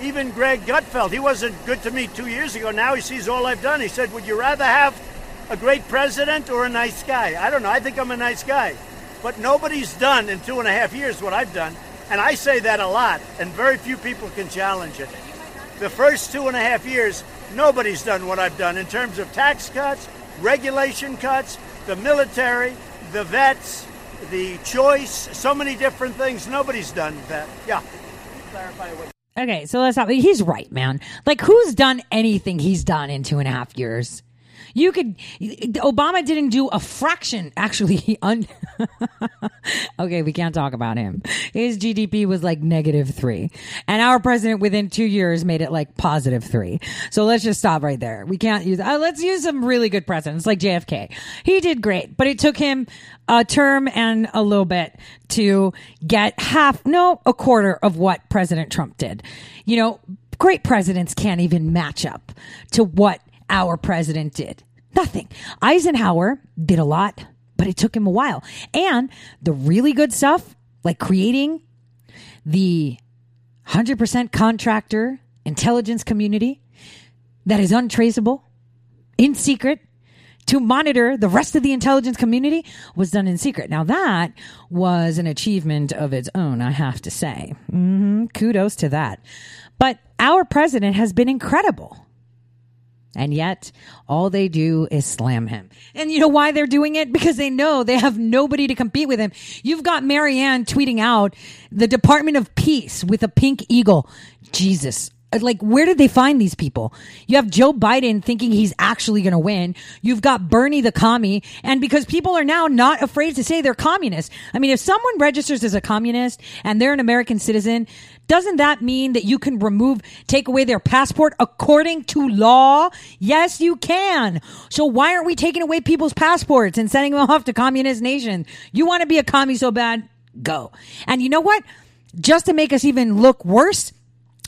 Even Greg Gutfeld. He wasn't good to me two years ago. Now he sees all I've done. He said, Would you rather have a great president or a nice guy? I don't know. I think I'm a nice guy. But nobody's done in two and a half years what I've done. And I say that a lot, and very few people can challenge it. The first two and a half years, Nobody's done what I've done in terms of tax cuts, regulation cuts, the military, the vets, the choice, so many different things. Nobody's done that. Yeah. Clarify what. Okay, so let's have. He's right, man. Like, who's done anything he's done in two and a half years? You could. Obama didn't do a fraction. Actually, he un. okay, we can't talk about him. His GDP was like negative three, and our president within two years made it like positive three. So let's just stop right there. We can't use. Uh, let's use some really good presidents like JFK. He did great, but it took him a term and a little bit to get half, no, a quarter of what President Trump did. You know, great presidents can't even match up to what our president did. Nothing. Eisenhower did a lot, but it took him a while. And the really good stuff, like creating the 100% contractor intelligence community that is untraceable, in secret, to monitor the rest of the intelligence community was done in secret. Now that was an achievement of its own, I have to say. hmm Kudos to that. But our president has been incredible. And yet, all they do is slam him. And you know why they're doing it? Because they know they have nobody to compete with him. You've got Marianne tweeting out the Department of Peace with a pink eagle. Jesus. Like, where did they find these people? You have Joe Biden thinking he's actually going to win. You've got Bernie the commie. And because people are now not afraid to say they're communists. I mean, if someone registers as a communist and they're an American citizen, doesn't that mean that you can remove, take away their passport according to law? Yes, you can. So why aren't we taking away people's passports and sending them off to communist nations? You want to be a commie so bad? Go. And you know what? Just to make us even look worse,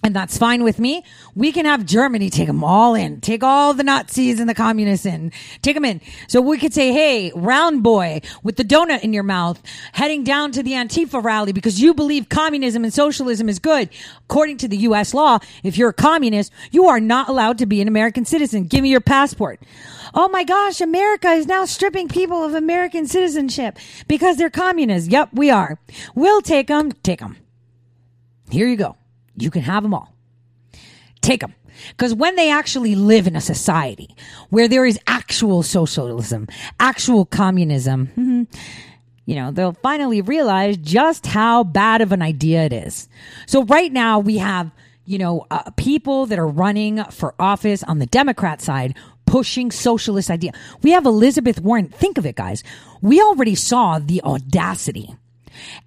and that's fine with me. We can have Germany take them all in, take all the Nazis and the communists in, take them in. So we could say, hey, round boy with the donut in your mouth, heading down to the Antifa rally because you believe communism and socialism is good. According to the U.S. law, if you're a communist, you are not allowed to be an American citizen. Give me your passport. Oh my gosh, America is now stripping people of American citizenship because they're communists. Yep, we are. We'll take them. Take them. Here you go. You can have them all. Take them. Because when they actually live in a society where there is actual socialism, actual communism, you know, they'll finally realize just how bad of an idea it is. So right now we have, you know, uh, people that are running for office on the Democrat side pushing socialist idea. We have Elizabeth Warren. Think of it, guys. We already saw the audacity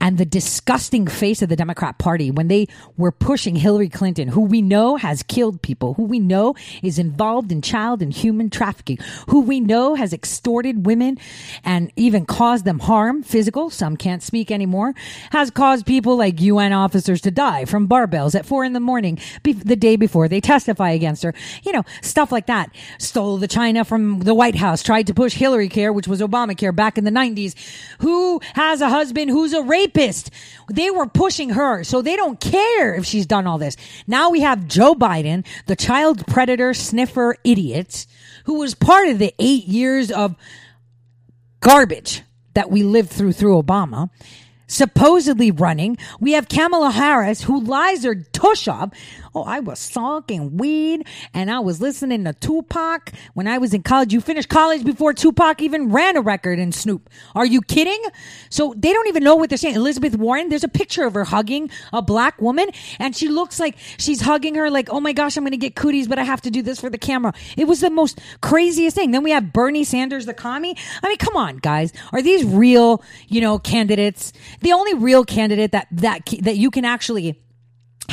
and the disgusting face of the Democrat Party when they were pushing Hillary Clinton, who we know has killed people, who we know is involved in child and human trafficking, who we know has extorted women and even caused them harm, physical, some can't speak anymore, has caused people like UN officers to die from barbells at four in the morning be- the day before they testify against her. You know, stuff like that. Stole the China from the White House, tried to push Hillary Care, which was Obamacare back in the 90s. Who has a husband who's a rapist. They were pushing her, so they don't care if she's done all this. Now we have Joe Biden, the child predator sniffer idiot, who was part of the eight years of garbage that we lived through through Obama. Supposedly running, we have Kamala Harris who lies her tush up. Oh, I was smoking weed and I was listening to Tupac when I was in college. You finished college before Tupac even ran a record in Snoop. Are you kidding? So they don't even know what they're saying. Elizabeth Warren, there's a picture of her hugging a black woman and she looks like she's hugging her like, oh my gosh, I'm going to get cooties, but I have to do this for the camera. It was the most craziest thing. Then we have Bernie Sanders, the commie. I mean, come on, guys. Are these real, you know, candidates? The only real candidate that, that, that you can actually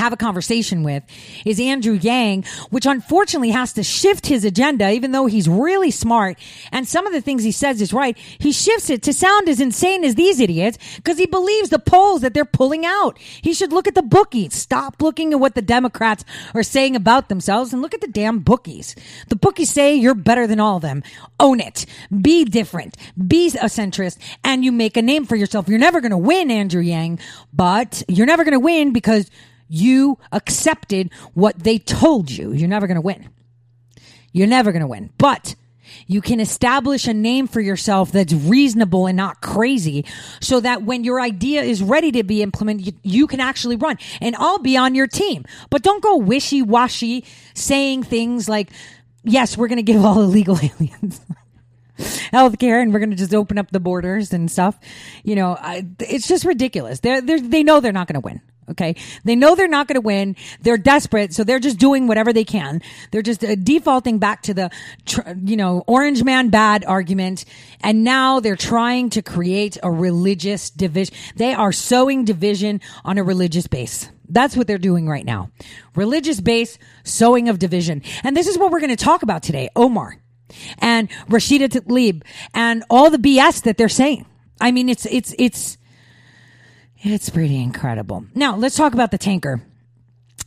have a conversation with is Andrew Yang, which unfortunately has to shift his agenda, even though he's really smart. And some of the things he says is right. He shifts it to sound as insane as these idiots because he believes the polls that they're pulling out. He should look at the bookies. Stop looking at what the Democrats are saying about themselves and look at the damn bookies. The bookies say you're better than all of them. Own it. Be different. Be a centrist and you make a name for yourself. You're never going to win, Andrew Yang, but you're never going to win because you accepted what they told you. You're never going to win. You're never going to win. But you can establish a name for yourself that's reasonable and not crazy so that when your idea is ready to be implemented, you, you can actually run. And I'll be on your team. But don't go wishy washy saying things like, yes, we're going to give all illegal aliens. healthcare and we're going to just open up the borders and stuff. You know, I, it's just ridiculous. They're, they know they're not going to win. Okay. They know they're not going to win. They're desperate. So they're just doing whatever they can. They're just uh, defaulting back to the, tr- you know, orange man bad argument. And now they're trying to create a religious division. They are sowing division on a religious base. That's what they're doing right now. Religious base, sowing of division. And this is what we're going to talk about today. Omar and Rashida Tlaib and all the BS that they're saying. I mean, it's, it's, it's, it's pretty incredible. Now, let's talk about the tanker.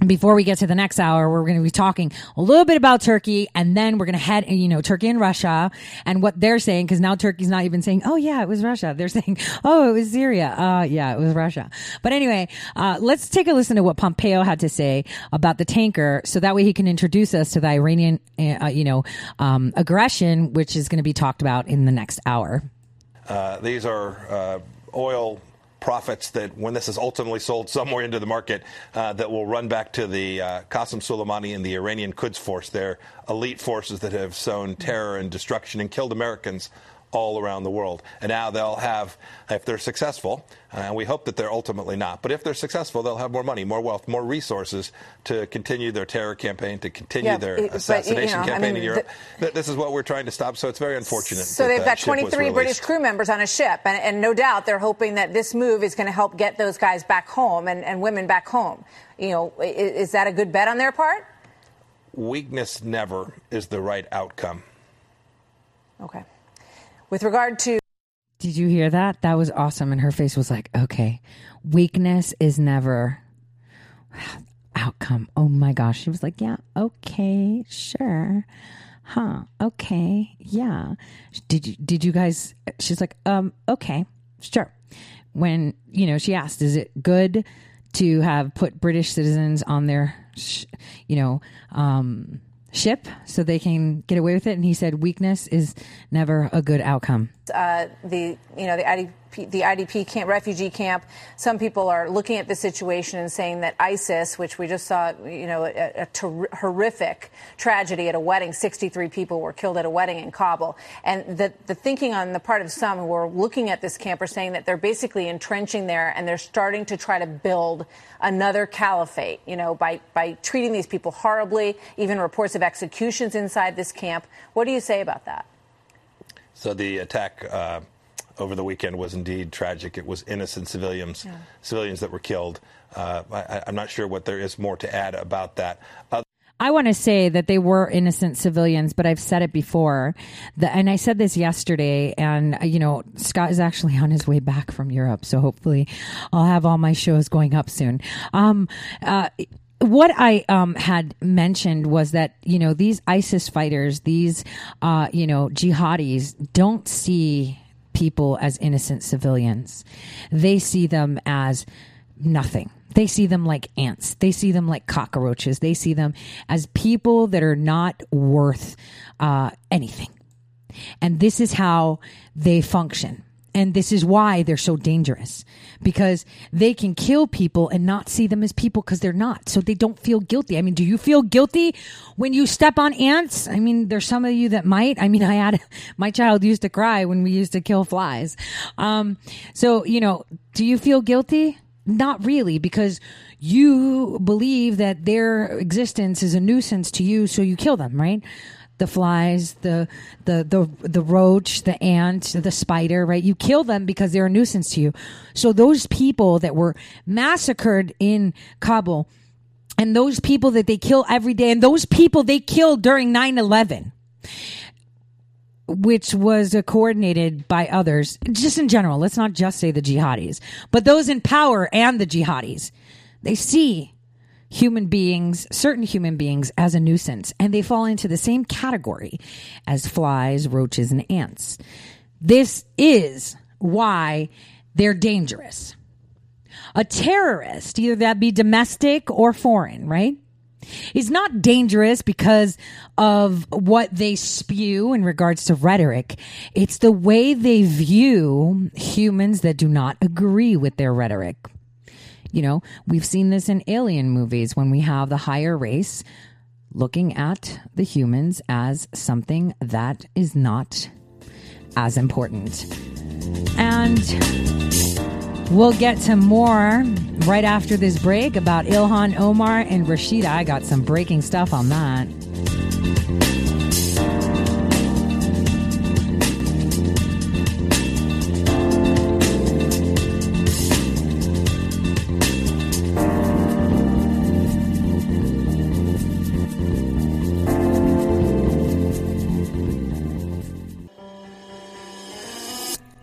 Before we get to the next hour, we're going to be talking a little bit about Turkey and then we're going to head, you know, Turkey and Russia and what they're saying. Cause now Turkey's not even saying, Oh yeah, it was Russia. They're saying, Oh, it was Syria. Uh, yeah, it was Russia. But anyway, uh, let's take a listen to what Pompeo had to say about the tanker. So that way he can introduce us to the Iranian, uh, you know, um, aggression, which is going to be talked about in the next hour. Uh, these are uh, oil profits that when this is ultimately sold somewhere into the market uh, that will run back to the uh, Qasem Soleimani and the Iranian Quds Force, their elite forces that have sown terror and destruction and killed Americans all around the world. And now they'll have, if they're successful, uh, and we hope that they're ultimately not, but if they're successful, they'll have more money, more wealth, more resources to continue their terror campaign, to continue Yeah, their it- but, assassination you know, I campaign mean, in Europe. Th- this is what we're trying to stop, so it's very unfortunate. So they've that got 23 British crew members on a ship, and, and no doubt they're hoping that this move is going to help get those guys back home and, and women back home. You know, i- is that a good bet on their part? Weakness never is the right outcome. Okay. With regard to Did you hear that? That was awesome. And her face was like, okay, weakness is never outcome. Oh my gosh. She was like, yeah, okay, sure. Huh. Okay. Yeah. Did you, did you guys, she's like, um, okay, sure. When, you know, she asked, is it good to have put British citizens on their, you know, um, ship so they can get away with it? And he said, weakness is never a good outcome. Uh, the you know the IDP the IDP camp refugee camp. Some people are looking at the situation and saying that ISIS, which we just saw, you know, a, a ter- horrific tragedy at a wedding. 63 people were killed at a wedding in Kabul, and the the thinking on the part of some who are looking at this camp are saying that they're basically entrenching there and they're starting to try to build another caliphate. You know, by by treating these people horribly, even reports of executions inside this camp. What do you say about that? So the attack uh, over the weekend was indeed tragic. It was innocent civilians, Yeah. civilians that were killed. Uh, I, I'm not sure what there is more to add about that. Uh, I want to say that they were innocent civilians, but I've said it before. The, and I said this yesterday, and, uh, you know, Scott is actually on his way back from Europe. So hopefully I'll have all my shows going up soon. Um, uh, what I um, had mentioned was that you know these ISIS fighters, these uh, you know jihadis, don't see people as innocent civilians. They see them as nothing. They see them like ants. They see them like cockroaches. They see them as people that are not worth uh, anything. And this is how they function. And this is why they're so dangerous because they can kill people and not see them as people because they're not. So they don't feel guilty. I mean, do you feel guilty when you step on ants? I mean, there's some of you that might. I mean, I had my child used to cry when we used to kill flies. Um, so, you know, do you feel guilty? Not really, because you believe that their existence is a nuisance to you, so you kill them, right? The flies, the the the the roach, the ant, the spider, right? You kill them because they're a nuisance to you. So those people that were massacred in Kabul and those people that they kill every day and those people they killed during 9/11 which was coordinated by others, just in general. Let's not just say the jihadis, but those in power and the jihadis. They see human beings, certain human beings, as a nuisance, and they fall into the same category as flies, roaches, and ants. This is why they're dangerous. A terrorist, either that be domestic or foreign, right? is not dangerous because of what they spew in regards to rhetoric. It's the way they view humans that do not agree with their rhetoric. You know, we've seen this in alien movies when we have the higher race looking at the humans as something that is not as important. And we'll get to more right after this break about Ilhan Omar and Rashida. I got some breaking stuff on that.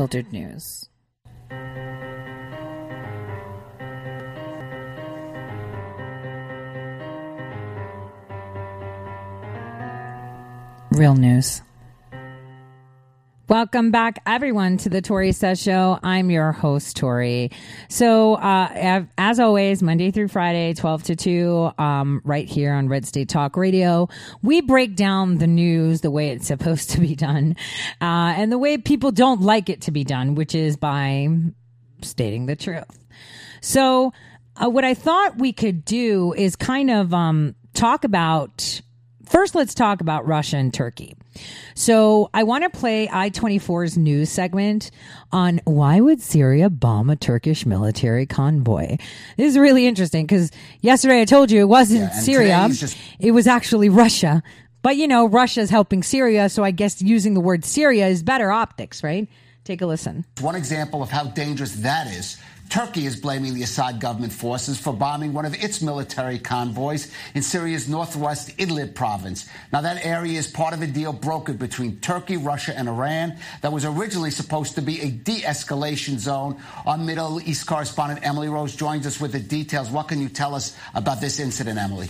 unfiltered news. Real news. Welcome back, everyone, to the Tori Says Show. I'm your host, Tori. So, uh, as always, Monday through Friday, 12 to 2, um, right here on Red State Talk Radio, we break down the news the way it's supposed to be done, uh, and the way people don't like it to be done, which is by stating the truth. So, uh, what I thought we could do is kind of um, talk about First, let's talk about Russia and Turkey. So I want to play I-24's news segment on why would Syria bomb a Turkish military convoy? This is really interesting because yesterday I told you it wasn't Yeah, Syria. just- It was actually Russia. But you know, Russia's helping Syria, so I guess using the word Syria is better optics, right? Take a listen. One example of how dangerous that is. Turkey is blaming the Assad government forces for bombing one of its military convoys in Syria's northwest Idlib province. Now, that area is part of a deal brokered between Turkey, Russia, and Iran that was originally supposed to be a de escalation zone. Our Middle East correspondent Emily Rose joins us with the details. What can you tell us about this incident, Emily?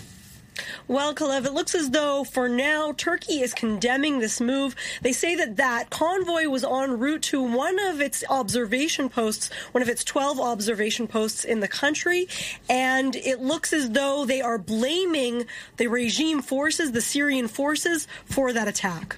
Well, Calev, it looks as though for now Turkey is condemning this move. They say that that convoy was en route to one of its observation posts, one of its 12 observation posts in the country, and it looks as though they are blaming the regime forces, the Syrian forces, for that attack.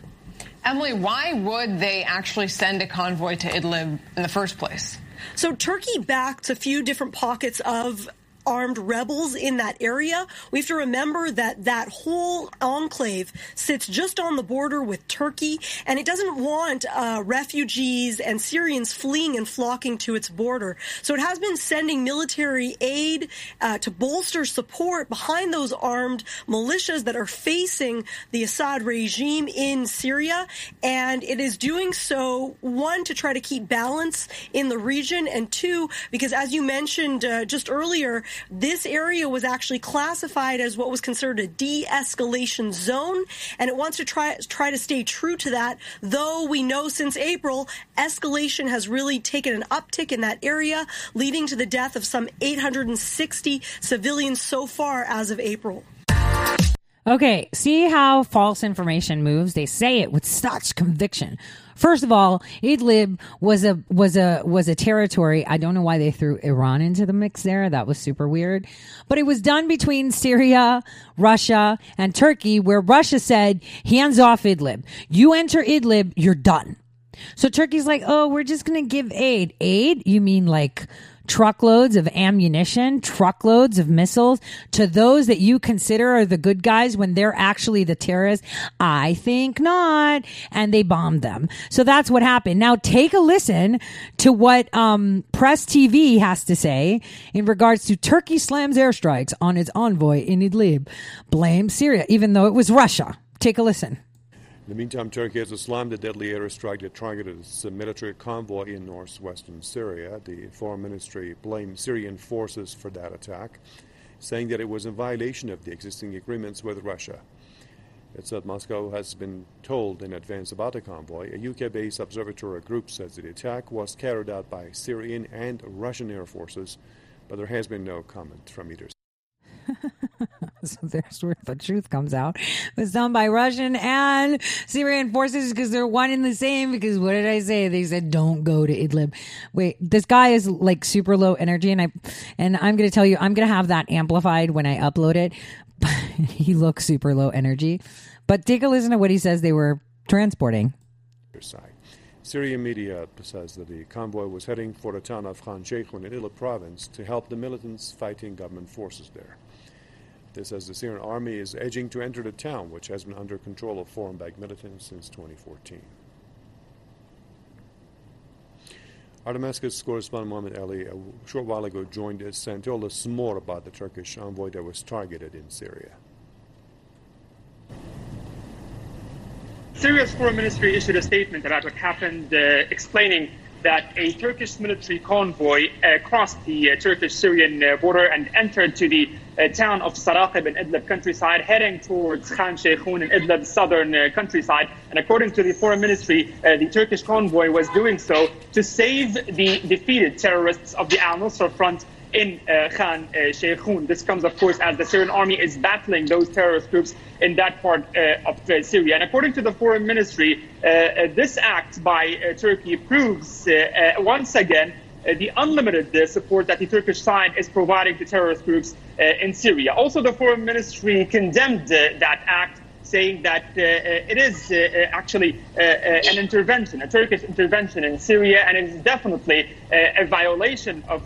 Emily, why would they actually send a convoy to Idlib in the first place? So Turkey backed a few different pockets of armed rebels in that area. We have to remember that that whole enclave sits just on the border with Turkey, and it doesn't want uh, refugees and Syrians fleeing and flocking to its border. So it has been sending military aid uh, to bolster support behind those armed militias that are facing the Assad regime in Syria, and it is doing so one to try to keep balance in the region, and two because as you mentioned uh, just earlier, this area was actually classified as what was considered a de-escalation zone, and it wants to try try to stay true to that. Though we know since April, escalation has really taken an uptick in that area, leading to the death of some 860 civilians so far as of April. Okay, see how false information moves? They say it with such conviction. First of all, Idlib was a was a was a territory. I don't know why they threw Iran into the mix there. That was super weird. But it was done between Syria, Russia, and Turkey where Russia said, "Hands off Idlib. You enter Idlib, you're done." So Turkey's like, "Oh, we're just going to give aid." Aid? You mean like truckloads of ammunition, truckloads of missiles to those that you consider are the good guys when they're actually the terrorists? I think not. And they bombed them. So that's what happened. Now take a listen to what um, Press TV has to say in regards to Turkey slams airstrikes on its envoy in Idlib. Blame Syria, even though it was Russia. Take a listen. In the meantime, Turkey has slammed a deadly airstrike that targeted its military convoy in northwestern Syria. The Foreign Ministry blamed Syrian forces for that attack, saying that it was in violation of the existing agreements with Russia. It said Moscow has been told in advance about the convoy. A UK based observatory group says the attack was carried out by Syrian and Russian air forces, but there has been no comment from either. so there's where the truth comes out. It was done by Russian and Syrian forces because they're one and the same. Because what did I say? They said don't go to Idlib. Wait, this guy is like super low energy, and I and I'm gonna tell you, I'm gonna have that amplified when I upload it. he looks super low energy, but take a listen to what he says they were transporting. Syrian media says that the convoy was heading for the town of Khan Sheikhun in Idlib province to help the militants fighting government forces there. This as the Syrian army is edging to enter the town, which has been under control of foreign backed militants since 2014. Our Damascus correspondent Mohammed Ali a short while ago joined us and told us more about the Turkish envoy that was targeted in Syria. Syria's foreign ministry issued a statement about what happened, uh, explaining that a Turkish military convoy uh, crossed the uh, Turkish-Syrian uh, border and entered to the uh, town of Saraqib in Idlib countryside, heading towards Khan Sheikhun in Idlib southern uh, countryside. And according to the foreign ministry, the Turkish convoy was doing so to save the defeated terrorists of the Al-Nusra Front in uh, Khan uh, Sheikhun. This comes, of course, as the Syrian army is battling those terrorist groups in that part uh, of uh, Syria. And according to the foreign ministry, uh, uh, this act by Turkey proves once again Uh, the unlimited uh, support that the Turkish side is providing to terrorist groups uh, in Syria. Also, the foreign ministry condemned that act saying that uh, uh, it is uh, actually an intervention, a Turkish intervention in Syria, and it is definitely a violation of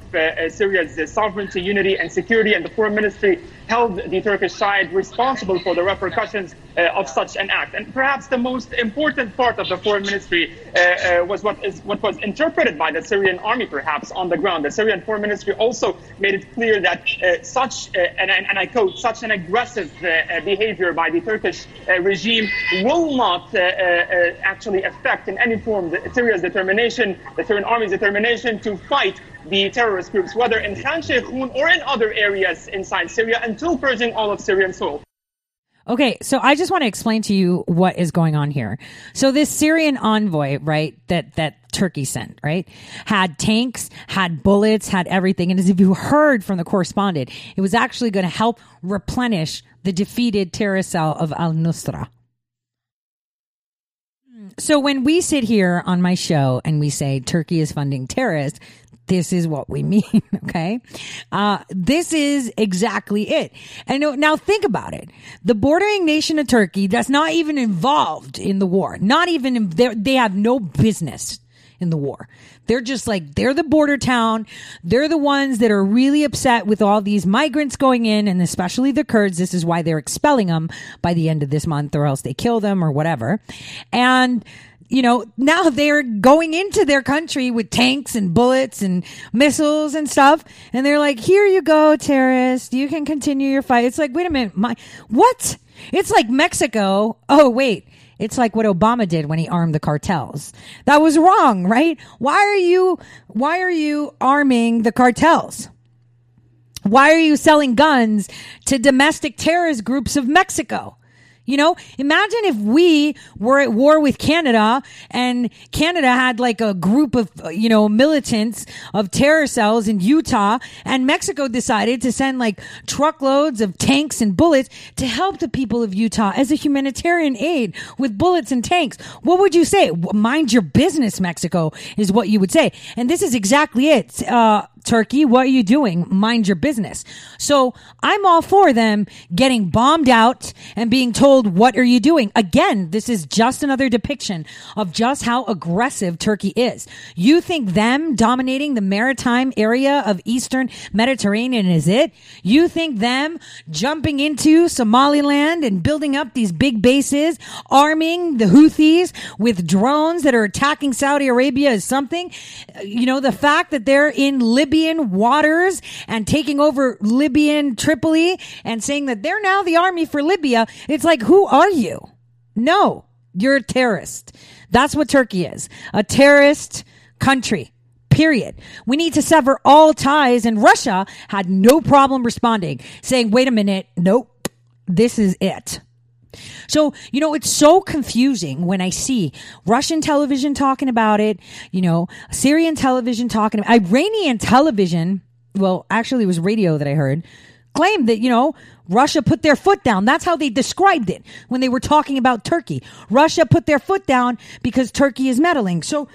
Syria's sovereignty, unity, and security. And the foreign ministry held the Turkish side responsible for the repercussions uh, of such an act. And perhaps the most important part of the foreign ministry uh, uh, was what is what was interpreted by the Syrian army, perhaps on the ground. The Syrian foreign ministry also made it clear that uh, such, uh, and, and, I quote, such an aggressive uh, behavior by the Turkish regime will not actually affect in any form the Syria's determination, the Syrian army's determination to fight the terrorist groups, whether in Khan Sheikhun or in other areas inside Syria, until purging all of Syrian soil. Okay, so I just want to explain to you what is going on here. So this Syrian envoy, right, that that Turkey sent, right, had tanks, had bullets, had everything, and as if you heard from the correspondent, it was actually going to help replenish the defeated terrorist cell of Al Nusra. So when we sit here on my show and we say Turkey is funding terrorists, this is what we mean. Okay. Uh, this is exactly it. And now think about it. The bordering nation of Turkey that's not even involved in the war, not even, in, they have no business in the war. They're just like, they're the border town. They're the ones that are really upset with all these migrants going in and especially the Kurds. This is why they're expelling them by the end of this month or else they kill them or whatever. And you know, now they're going into their country with tanks and bullets and missiles and stuff. And they're like, here you go, terrorist. You can continue your fight. It's like, wait a minute. My, what? It's like Mexico. Oh, wait. It's like what Obama did when he armed the cartels. That was wrong, right? Why are you, why are you arming the cartels? Why are you selling guns to domestic terrorist groups of Mexico? You know, imagine if we were at war with Canada and Canada had like a group of, you know, militants of terror cells in Utah and Mexico decided to send like truckloads of tanks and bullets to help the people of Utah as a humanitarian aid with bullets and tanks. What would you say? Mind your business, Mexico is what you would say. And this is exactly it. Uh, Turkey, what are you doing? Mind your business. So I'm all for them getting bombed out and being told, what are you doing? Again, this is just another depiction of just how aggressive Turkey is. You think them dominating the maritime area of Eastern Mediterranean is it? You think them jumping into Somaliland and building up these big bases, arming the Houthis with drones that are attacking Saudi Arabia is something? You know, the fact that they're in Libya Libyan waters and taking over Libyan Tripoli and saying that they're now the army for Libya. It's like, who are you? No, you're a terrorist. That's what Turkey is. A terrorist country. Period. We need to sever all ties and Russia had no problem responding, saying, wait a minute. Nope. This is it. So, you know, it's so confusing when I see Russian television talking about it, you know, Syrian television talking about Iranian television. Well, actually it was radio that I heard claimed that, you know, Russia put their foot down. That's how they described it when they were talking about Turkey. Russia put their foot down because Turkey is meddling. So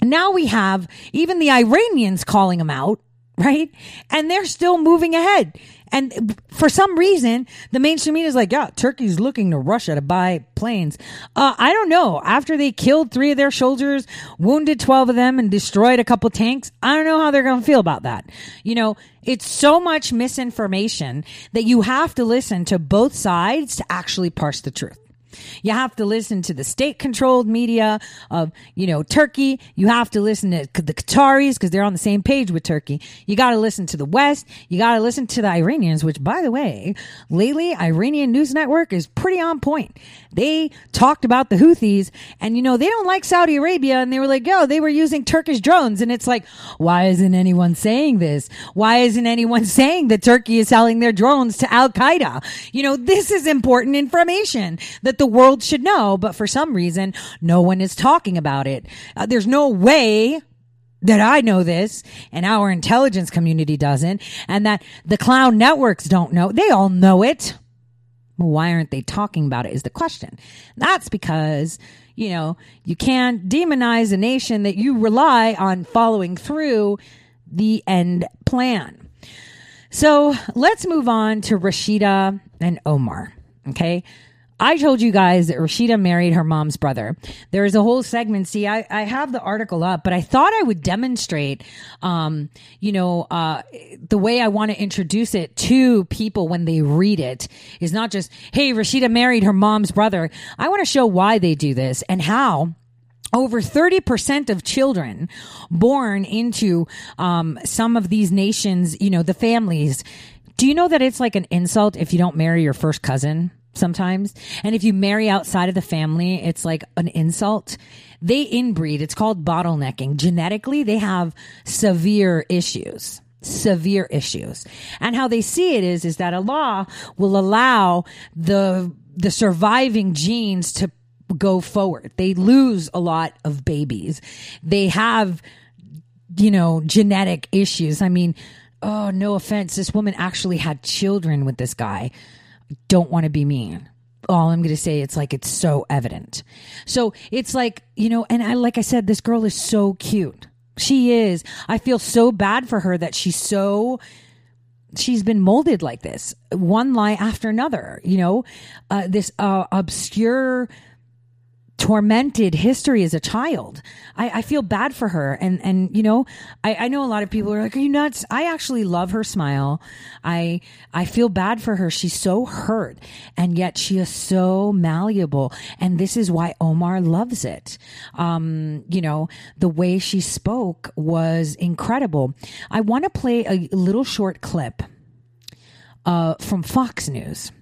now we have even the Iranians calling them out, right? And they're still moving ahead. And for some reason, the mainstream media is like, yeah, Turkey's looking to Russia to buy planes. Uh, I don't know. After they killed three of their soldiers, wounded 12 of them, and destroyed a couple tanks, I don't know how they're going to feel about that. You know, it's so much misinformation that you have to listen to both sides to actually parse the truth. You have to listen to the state controlled media of, you know, Turkey. You have to listen to the Qataris because they're on the same page with Turkey. You got to listen to the West. You got to listen to the Iranians, which by the way, lately Iranian news network is pretty on point. They talked about the Houthis and, you know, they don't like Saudi Arabia and they were like, yo, they were using Turkish drones. And it's like, why isn't anyone saying this? Why isn't anyone saying that Turkey is selling their drones to Al Qaeda? You know, this is important information that the the world should know, but for some reason, no one is talking about it. Uh, there's no way that I know this and our intelligence community doesn't and that the clown networks don't know. They all know it. Why aren't they talking about it is the question. That's because, you know, you can't demonize a nation that you rely on following through the end plan. So let's move on to Rashida and Omar. Okay. I told you guys that Rashida married her mom's brother. There is a whole segment. See, I, I have the article up, but I thought I would demonstrate, um, you know, uh, the way I want to introduce it to people when they read it is not just, hey, Rashida married her mom's brother. I want to show why they do this and how over 30% of children born into um, some of these nations, you know, the families. Do you know that it's like an insult if you don't marry your first cousin? Sometimes. And if you marry outside of the family, it's like an insult. They inbreed. It's called bottlenecking. Genetically, they have severe issues severe issues. And how they see it is, is that Allah will allow the, the surviving genes to go forward. They lose a lot of babies. They have, you know, genetic issues. I mean, oh, no offense. This woman actually had children with this guy don't want to be mean all I'm going to say it's like it's so evident. So it's like, you know, and I like I said this girl is so cute. She is. I feel so bad for her that she's so she's been molded like this. One lie after another, you know, uh, this uh, obscure tormented history as a child. I, I, feel bad for her. And, and, you know, I, I know a lot of people are like, are you nuts? I actually love her smile. I, I feel bad for her. She's so hurt and yet she is so malleable. And this is why Omar loves it. Um, you know, the way she spoke was incredible. I want to play a little short clip, uh, from Fox News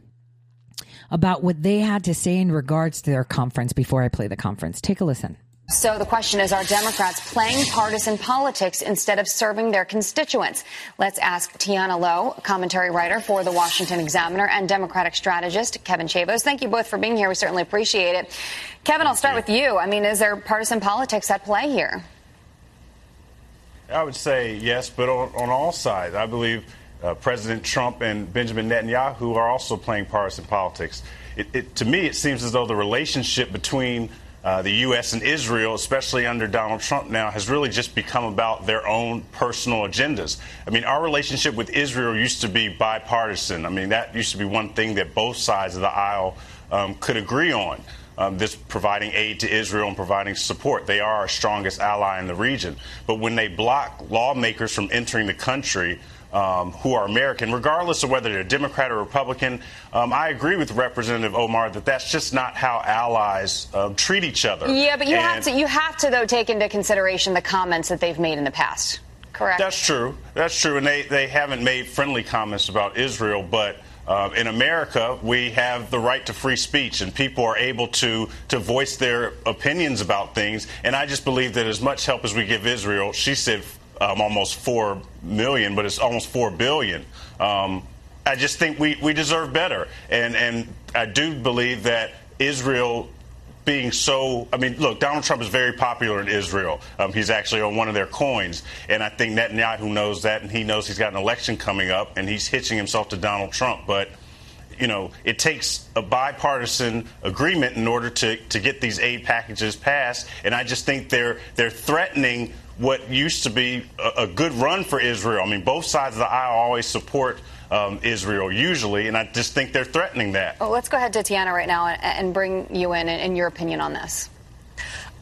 about what they had to say in regards to their conference before I play the conference. Take a listen. So the question is, are Democrats playing partisan politics instead of serving their constituents? Let's ask Tiana Lowe, commentary writer for the Washington Examiner and Democratic strategist Kevin Chavous. Thank you both for being here. We certainly appreciate it. Kevin, I'll start with you. I mean, is there partisan politics at play here? I would say yes, but on, on all sides. I believe uh, President Trump and Benjamin Netanyahu are also playing partisan politics. It, it, to me, it seems as though the relationship between uh, the U.S. and Israel, especially under Donald Trump now, has really just become about their own personal agendas. I mean, our relationship with Israel used to be bipartisan. I mean, that used to be one thing that both sides of the aisle um, could agree on. Um, this providing aid to Israel and providing support. They are our strongest ally in the region. But when they block lawmakers from entering the country, um, who are American, regardless of whether they're Democrat or Republican. Um, I agree with Representative Omar that that's just not how allies um, treat each other. Yeah, but you and have to you have to though take into consideration the comments that they've made in the past. Correct. That's true. That's true, and they they haven't made friendly comments about Israel, but. Uh, in America, we have the right to free speech, and people are able to to voice their opinions about things. And I just believe that as much help as we give Israel, she said um, almost four million, but it's almost four billion. Um, I just think we, we deserve better, and and I do believe that Israel being so. I mean, look, Donald Trump is very popular in Israel. Um, he's actually on one of their coins, and I think Netanyahu knows that, and he knows he's got an election coming up, and he's hitching himself to Donald Trump. But you know, it takes a bipartisan agreement in order to, to get these aid packages passed, and I just think they're they're threatening what used to be a, a good run for Israel. I mean, both sides of the aisle always support um, Israel usually, and I just think they're threatening that. Well, let's go ahead to Tiana right now and, and bring you in and your opinion on this.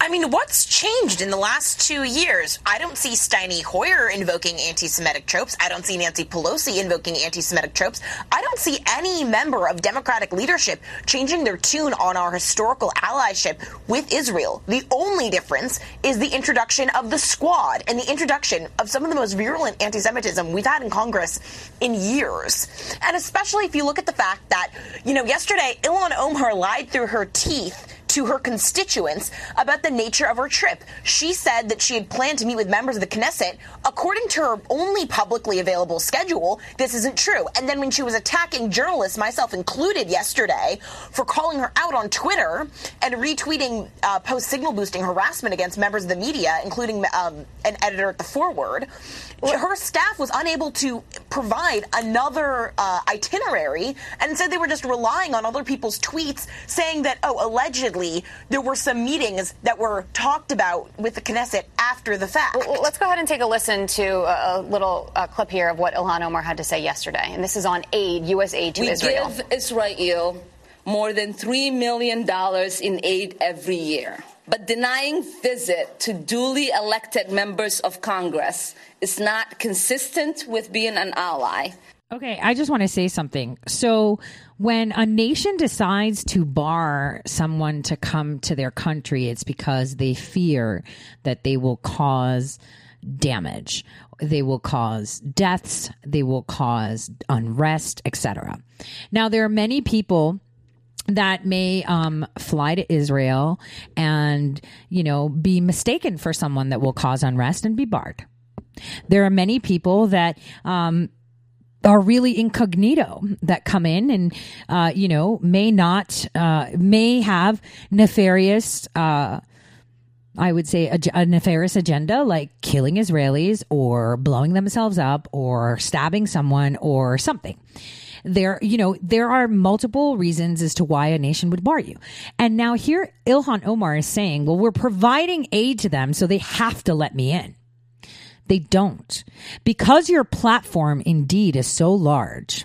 I mean, what's changed in the last two years? I don't see Steny Hoyer invoking anti Semitic tropes. I don't see Nancy Pelosi invoking anti Semitic tropes. I don't see any member of Democratic leadership changing their tune on our historical allyship with Israel. The only difference is the introduction of the squad and the introduction of some of the most virulent anti Semitism we've had in Congress in years. And especially if you look at the fact that, you know, yesterday Ilhan Omar lied through her teeth to her constituents about the nature of her trip. She said that she had planned to meet with members of the Knesset. According to her only publicly available schedule, this isn't true. And then when she was attacking journalists, myself included yesterday, for calling her out on Twitter and retweeting uh, post signal boosting harassment against members of the media, including um, an editor at the Forward, her staff was unable to provide another uh, itinerary and said they were just relying on other people's tweets saying that, oh, allegedly there were some meetings that were talked about with the Knesset after the fact. Well, let's go ahead and take a listen to a little uh, clip here of what Ilhan Omar had to say yesterday. And this is on aid, U.S. aid to we Israel. We give Israel more than $3 million in aid every year. But denying visit to duly elected members of Congress is not consistent with being an ally. Okay, I just want to say something. So, when a nation decides to bar someone to come to their country, it's because they fear that they will cause damage. They will cause deaths, they will cause unrest, etc. Now, there are many people that may um, fly to Israel and, you know, be mistaken for someone that will cause unrest and be barred. There are many people that, um, are really incognito that come in and uh, you know may not uh, may have nefarious uh, I would say a, a, nefarious agenda like killing Israelis or blowing themselves up or stabbing someone or something there, you know, there are multiple reasons as to why a nation would bar you. And now here, Ilhan Omar is saying, well, we're providing aid to them, so they have to let me in. They don't. Because your platform indeed is so large,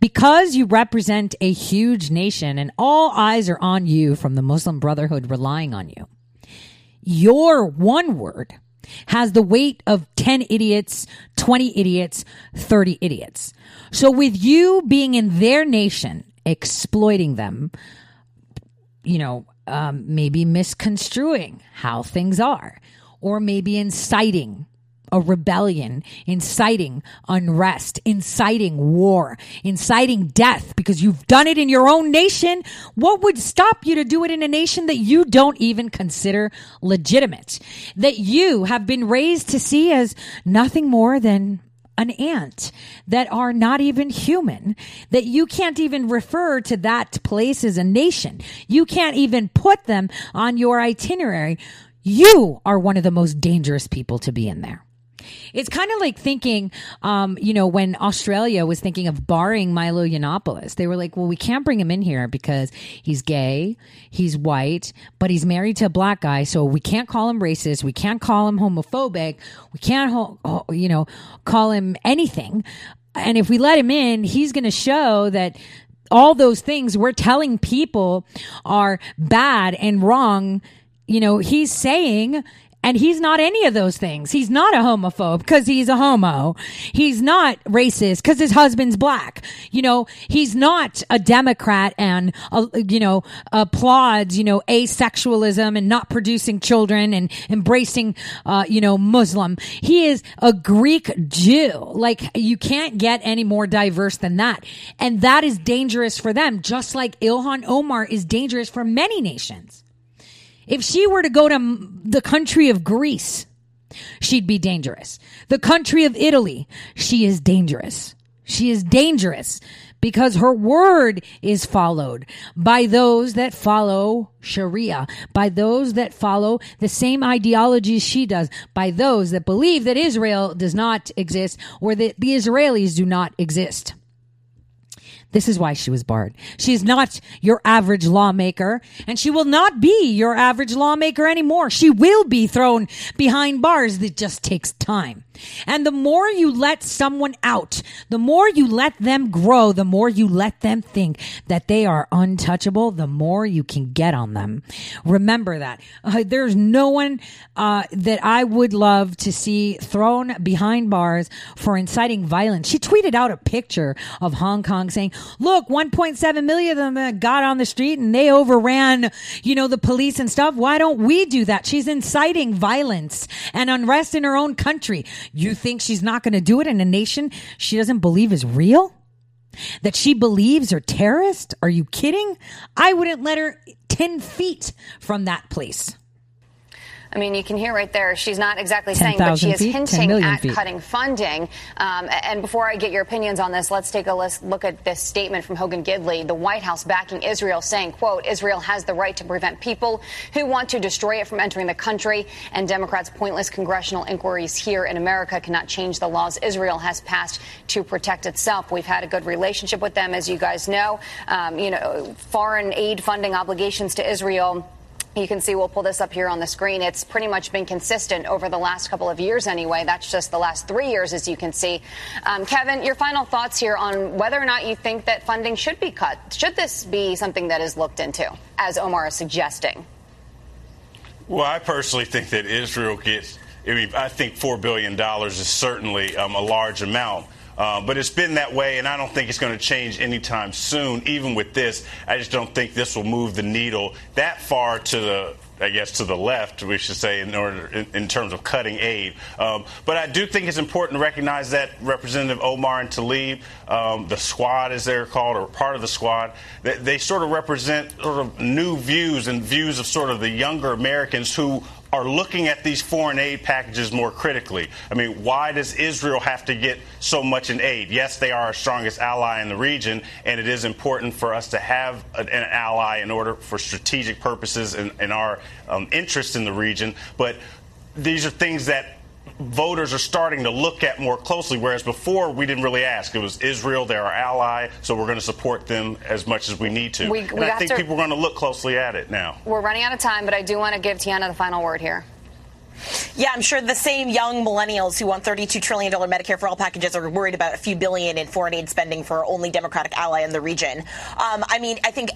because you represent a huge nation and all eyes are on you from the Muslim Brotherhood relying on you, your one word has the weight of 10 idiots, 20 idiots, 30 idiots. So with you being in their nation, exploiting them, you know, um, maybe misconstruing how things are, or maybe inciting a rebellion, inciting unrest, inciting war, inciting death because you've done it in your own nation. What would stop you to do it in a nation that you don't even consider legitimate? That you have been raised to see as nothing more than an ant that are not even human, that you can't even refer to that place as a nation. You can't even put them on your itinerary. You are one of the most dangerous people to be in there. It's kind of like thinking, um, you know, when Australia was thinking of barring Milo Yiannopoulos, they were like, well, we can't bring him in here because he's gay, he's white, but he's married to a black guy, so we can't call him racist, we can't call him homophobic, we can't, you know, call him anything. And if we let him in, he's going to show that all those things we're telling people are bad and wrong you know, he's saying and he's not any of those things. He's not a homophobe because he's a homo. He's not racist because his husband's black. You know, he's not a Democrat and, uh, you know, applauds, you know, asexualism and not producing children and embracing, uh, you know, Muslim. He is a Greek Jew. Like you can't get any more diverse than that. And that is dangerous for them, just like Ilhan Omar is dangerous for many nations. If she were to go to the country of Greece, she'd be dangerous. The country of Italy, she is dangerous. She is dangerous because her word is followed by those that follow Sharia, by those that follow the same ideologies she does, by those that believe that Israel does not exist or that the Israelis do not exist. This is why she was barred. She's not your average lawmaker, and she will not be your average lawmaker anymore. She will be thrown behind bars. It just takes time. And the more you let someone out, the more you let them grow, the more you let them think that they are untouchable, the more you can get on them. Remember that. Uh, there's no one uh, that I would love to see thrown behind bars for inciting violence. She tweeted out a picture of Hong Kong saying, look, 1.7 million of them uh, got on the street and they overran, you know, the police and stuff. Why don't we do that? She's inciting violence and unrest in her own country. You think she's not going to do it in a nation she doesn't believe is real? That she believes are terrorists? Are you kidding? I wouldn't let her 10 feet from that place. I mean, you can hear right there, she's not exactly saying, but she is feet, hinting at feet. cutting funding. Um, and before I get your opinions on this, let's take a lis- look at this statement from Hogan Gidley, the White House backing Israel, saying, quote, Israel has the right to prevent people who want to destroy it from entering the country, and Democrats' pointless congressional inquiries here in America cannot change the laws Israel has passed to protect itself. We've had a good relationship with them, as you guys know. Um, you know, foreign aid funding obligations to Israel. You can see, we'll pull this up here on the screen. It's pretty much been consistent over the last couple of years anyway. That's just the last three years, as you can see. Um, Kevin, your final thoughts here on whether or not you think that funding should be cut. Should this be something that is looked into, as Omar is suggesting? Well, I personally think that Israel gets. I mean, I think four billion dollars is certainly um, a large amount. Uh, but it's been that way, and I don't think it's going to change anytime soon. Even with this, I just don't think this will move the needle that far to the I guess to the left, we should say, in order in, in terms of cutting aid. Um, but I do think it's important to recognize that Representative Omar and Tlaib, um, the squad as they're called, or part of the squad, they, they sort of represent sort of new views and views of sort of the younger Americans who are looking at these foreign aid packages more critically. I mean, why does Israel have to get so much in aid? Yes, they are our strongest ally in the region, and it is important for us to have an, ally in order for strategic purposes and, and our um, interest in the region. But these are things that voters are starting to look at more closely, whereas before we didn't really ask. It was Israel, they're our ally, so we're going to support them as much as we need to. We, and we I think to, people are going to look closely at it now. We're running out of time, but I do want to give Tiana the final word here. Yeah, I'm sure the same young millennials who want $32 trillion Medicare for all packages are worried about a few billion in foreign aid spending for our only Democratic ally in the region. Um, I mean, I think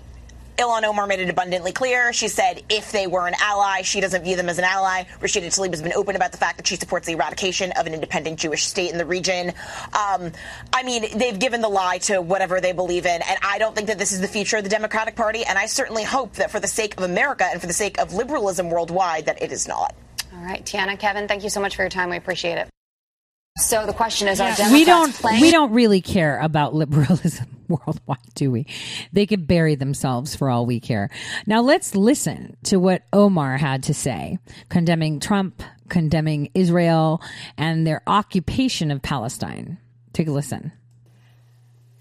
Ilhan Omar made it abundantly clear. She said if they were an ally, she doesn't view them as an ally. Rashida Tlaib has been open about the fact that she supports the eradication of an independent Jewish state in the region. Um, I mean, they've given the lie to whatever they believe in, and I don't think that this is the future of the Democratic Party, and I certainly hope that for the sake of America and for the sake of liberalism worldwide, that it is not. All right, Tiana, Kevin, thank you so much for your time. We appreciate it. So the question is, are Democrats we don't playing? we don't really care about liberalism worldwide, do we? They could bury themselves for all we care. Now let's listen to what Omar had to say, condemning Trump, condemning Israel, and their occupation of Palestine. Take a listen.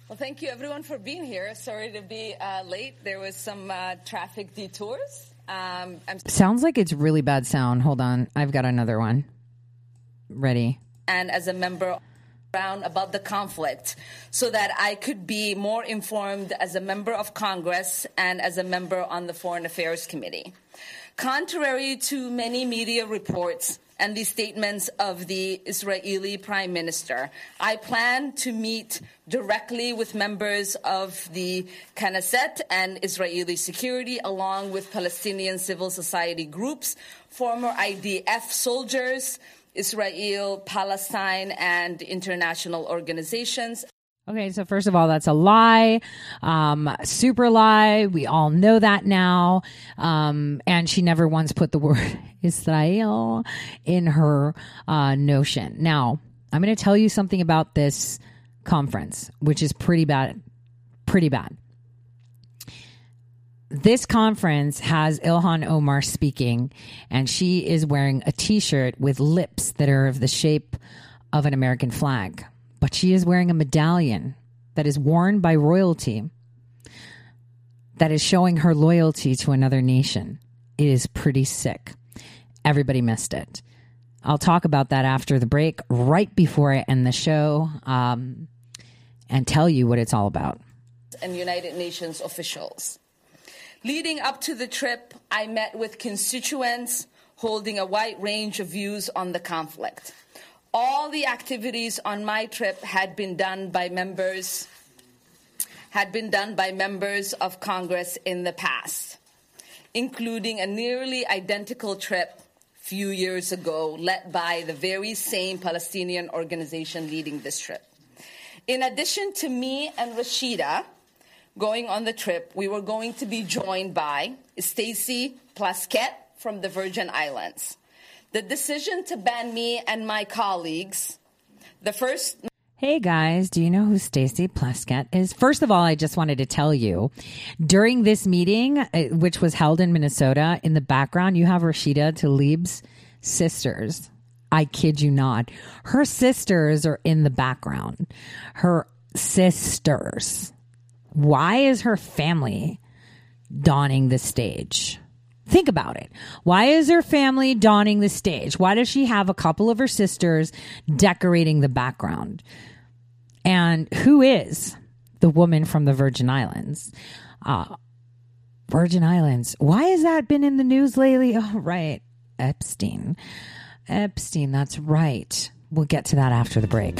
Well, thank you everyone for being here. Sorry to be uh, late. There was some uh, traffic detours. Um, I'm Sounds like it's really bad sound. Hold on, I've got another one. Ready. and as a member about the conflict so that I could be more informed as a member of Congress and as a member on the Foreign Affairs Committee. Contrary to many media reports and the statements of the Israeli Prime Minister, I plan to meet directly with members of the Knesset and Israeli security, along with Palestinian civil society groups, former IDF soldiers, Israel, Palestine, and international organizations. Okay, so first of all, that's a lie, um, super lie. We all know that now. Um, and she never once put the word Israel in her uh, notion. Now, I'm going to tell you something about this conference, which is pretty bad. Pretty bad. This conference has Ilhan Omar speaking, and she is wearing a t shirt with lips that are of the shape of an American flag. But she is wearing a medallion that is worn by royalty that is showing her loyalty to another nation. It is pretty sick. Everybody missed it. I'll talk about that after the break, right before I end the show, um, and tell you what it's all about. And United Nations officials. Leading up to the trip, I met with constituents holding a wide range of views on the conflict. All the activities on my trip had been done by members had been done by members of Congress in the past, including a nearly identical trip few years ago led by the very same Palestinian organization leading this trip. In addition to me and Rashida going on the trip, we were going to be joined by Stacey Plaskett from the Virgin Islands. The decision to ban me and my colleagues, the first Hey guys, do you know who Stacey Plaskett is? First of all, I just wanted to tell you during this meeting, uh, which was held in Minnesota, in the background, you have Rashida Tlaib's sisters. I kid you not. Her sisters are in the background. Her sisters. Why is her family donning the stage? Think about it. Why is her family donning the stage? Why does she have a couple of her sisters decorating the background? And who is the woman from the Virgin Islands? Uh, Virgin Islands. Why has that been in the news lately? Oh, right. Epstein. Epstein, that's right. We'll get to that after the break.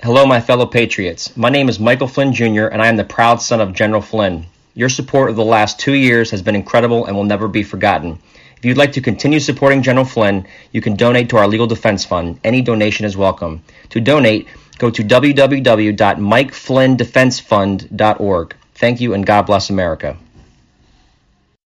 Hello, my fellow patriots. My name is Michael Flynn Jr., and I am the proud son of General Flynn. Your support of the last two years has been incredible and will never be forgotten. If you'd like to continue supporting General Flynn, you can donate to our Legal Defense Fund. Any donation is welcome. To donate, go to www.mikeflynndefensefund.org. Thank you, and God bless America.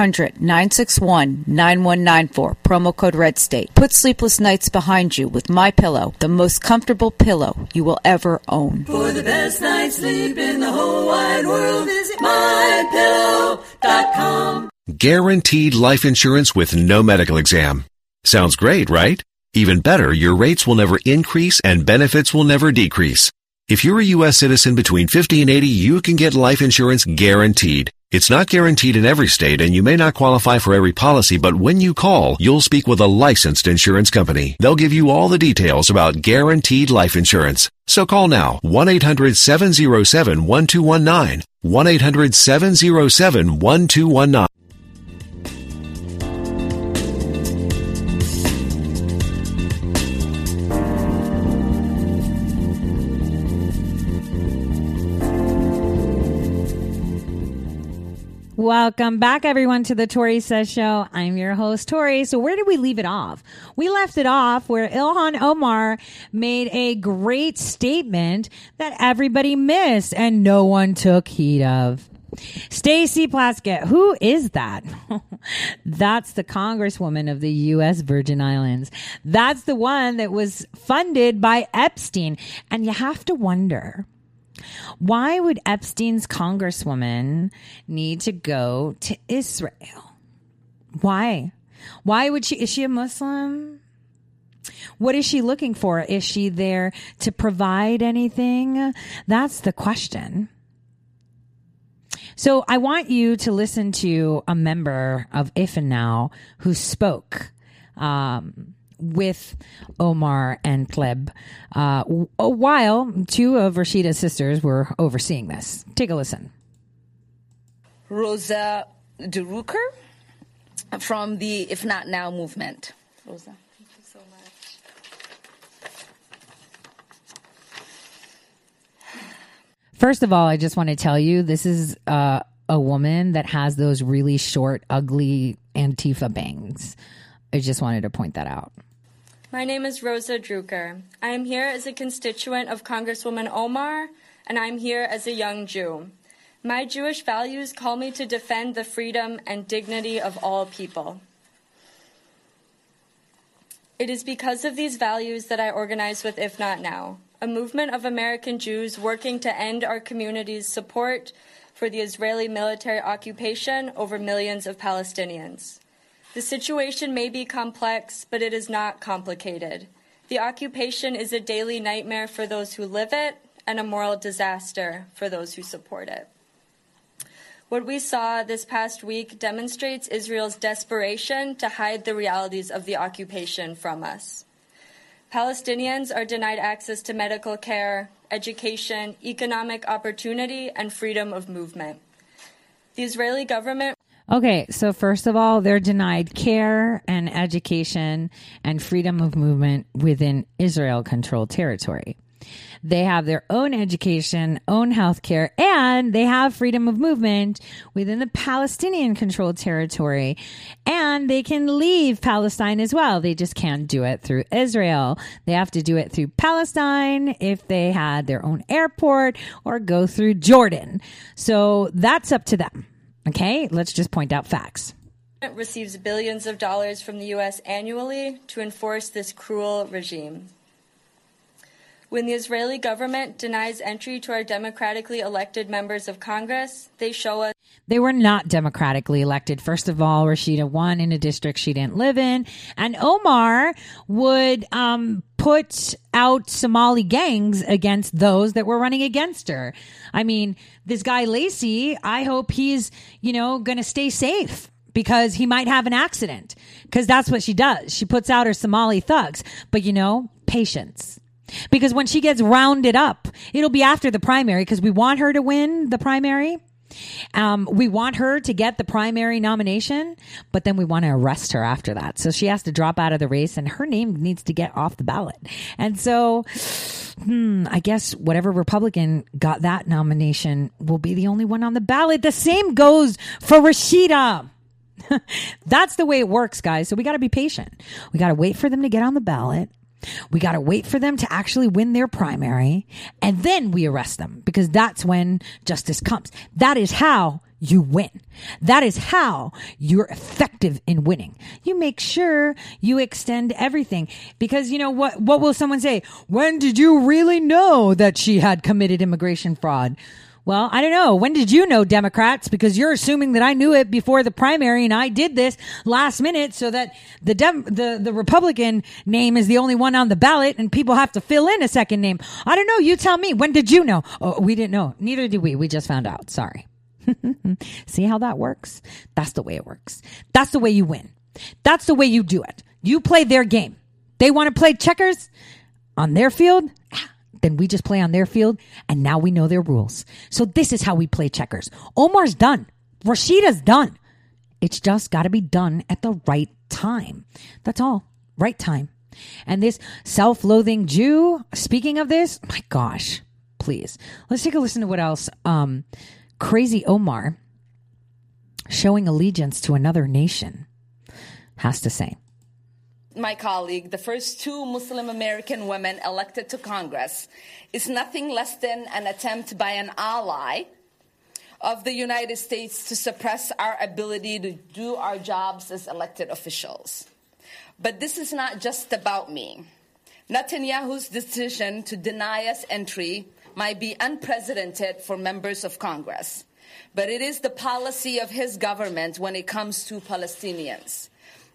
1-800-961-9194, promo code Red State. Put sleepless nights behind you with My Pillow, the most comfortable pillow you will ever own. For the best night's sleep in the whole wide world, visit mypillow.com. Guaranteed life insurance with no medical exam. Sounds great, right? Even better, your rates will never increase and benefits will never decrease. If you're a U.S. citizen between 50 and 80, you can get life insurance guaranteed. It's not guaranteed in every state and you may not qualify for every policy, but when you call, you'll speak with a licensed insurance company. They'll give you all the details about guaranteed life insurance. So call now 1-800-707-1219. 1-800-707-1219. Welcome back, everyone, to the Tori Says Show. I'm your host, Tori. So, where did we leave it off? We left it off where Ilhan Omar made a great statement that everybody missed and no one took heed of. Stacey Plaskett, who is that? That's the congresswoman of the U.S. Virgin Islands. That's the one that was funded by Epstein. And you have to wonder Why would Epstein's congresswoman need to go to Israel? Why? Why would she? Is she a Muslim? What is she looking for? Is she there to provide anything? That's the question. So I want you to listen to a member of If and Now who spoke um, with Omar and Tlaib uh, a while two of Rashida's sisters were overseeing this. Take a listen. Rosa DeRucker from the If Not Now movement. Rosa. Thank you so much. First of all, I just want to tell you this is uh, a woman that has those really short, ugly Antifa bangs. I just wanted to point that out. My name is Rosa Drucker. I am here as a constituent of Congresswoman Omar, and I'm here as a young Jew. My Jewish values call me to defend the freedom and dignity of all people. It is because of these values that I organize with If Not Now, a movement of American Jews working to end our community's support for the Israeli military occupation over millions of Palestinians. The situation may be complex, but it is not complicated. The occupation is a daily nightmare for those who live it and a moral disaster for those who support it. What we saw this past week demonstrates Israel's desperation to hide the realities of the occupation from us. Palestinians are denied access to medical care, education, economic opportunity, and freedom of movement. The Israeli government Okay, so first of all, they're denied care and education and freedom of movement within Israel controlled territory. They have their own education, own health care, and they have freedom of movement within the Palestinian controlled territory. And they can leave Palestine as well. They just can't do it through Israel. They have to do it through Palestine if they had their own airport or go through Jordan. So that's up to them. Okay, let's just point out facts. receives billions of dollars from the U.S. annually to enforce this cruel regime. When the Israeli government denies entry to our democratically elected members of Congress, they show us. They were not democratically elected. First of all, Rashida won in a district she didn't live in, and Omar would um, put out Somali gangs against those that were running against her. I mean, this guy Lacy, I hope he's, you know, going to stay safe because he might have an accident because that's what she does. She puts out her Somali thugs, but you know, patience. Because when she gets rounded up, it'll be after the primary because we want her to win the primary. Um, we want her to get the primary nomination, but then we want to arrest her after that. So she has to drop out of the race and her name needs to get off the ballot. And so, hmm, I guess whatever Republican got that nomination will be the only one on the ballot. The same goes for Rashida. That's the way it works, guys. So we got to be patient. We got to wait for them to get on the ballot. We got to wait for them to actually win their primary and then we arrest them because that's when justice comes. That is how you win. That is how you're effective in winning. You make sure you extend everything because you know what, what will someone say? When did you really know that she had committed immigration fraud? Well, I don't know. When did you know Democrats? Because you're assuming that I knew it before the primary and I did this last minute so that the Dem- the the Republican name is the only one on the ballot and people have to fill in a second name. I don't know. You tell me. When did you know? Oh, we didn't know. Neither did we. We just found out. Sorry. See how that works? That's the way it works. That's the way you win. That's the way you do it. You play their game. They want to play checkers on their field then we just play on their field and now we know their rules. So this is how we play checkers. Omar's done. Rashida's done. It's just got to be done at the right time. That's all. Right time. And this self loathing Jew, speaking of this, my gosh, please. Let's take a listen to what else um, Crazy Omar, showing allegiance to another nation, has to say my colleague, the first two Muslim American women elected to Congress, is nothing less than an attempt by an ally of the United States to suppress our ability to do our jobs as elected officials. But this is not just about me. Netanyahu's decision to deny us entry might be unprecedented for members of Congress, but it is the policy of his government when it comes to Palestinians.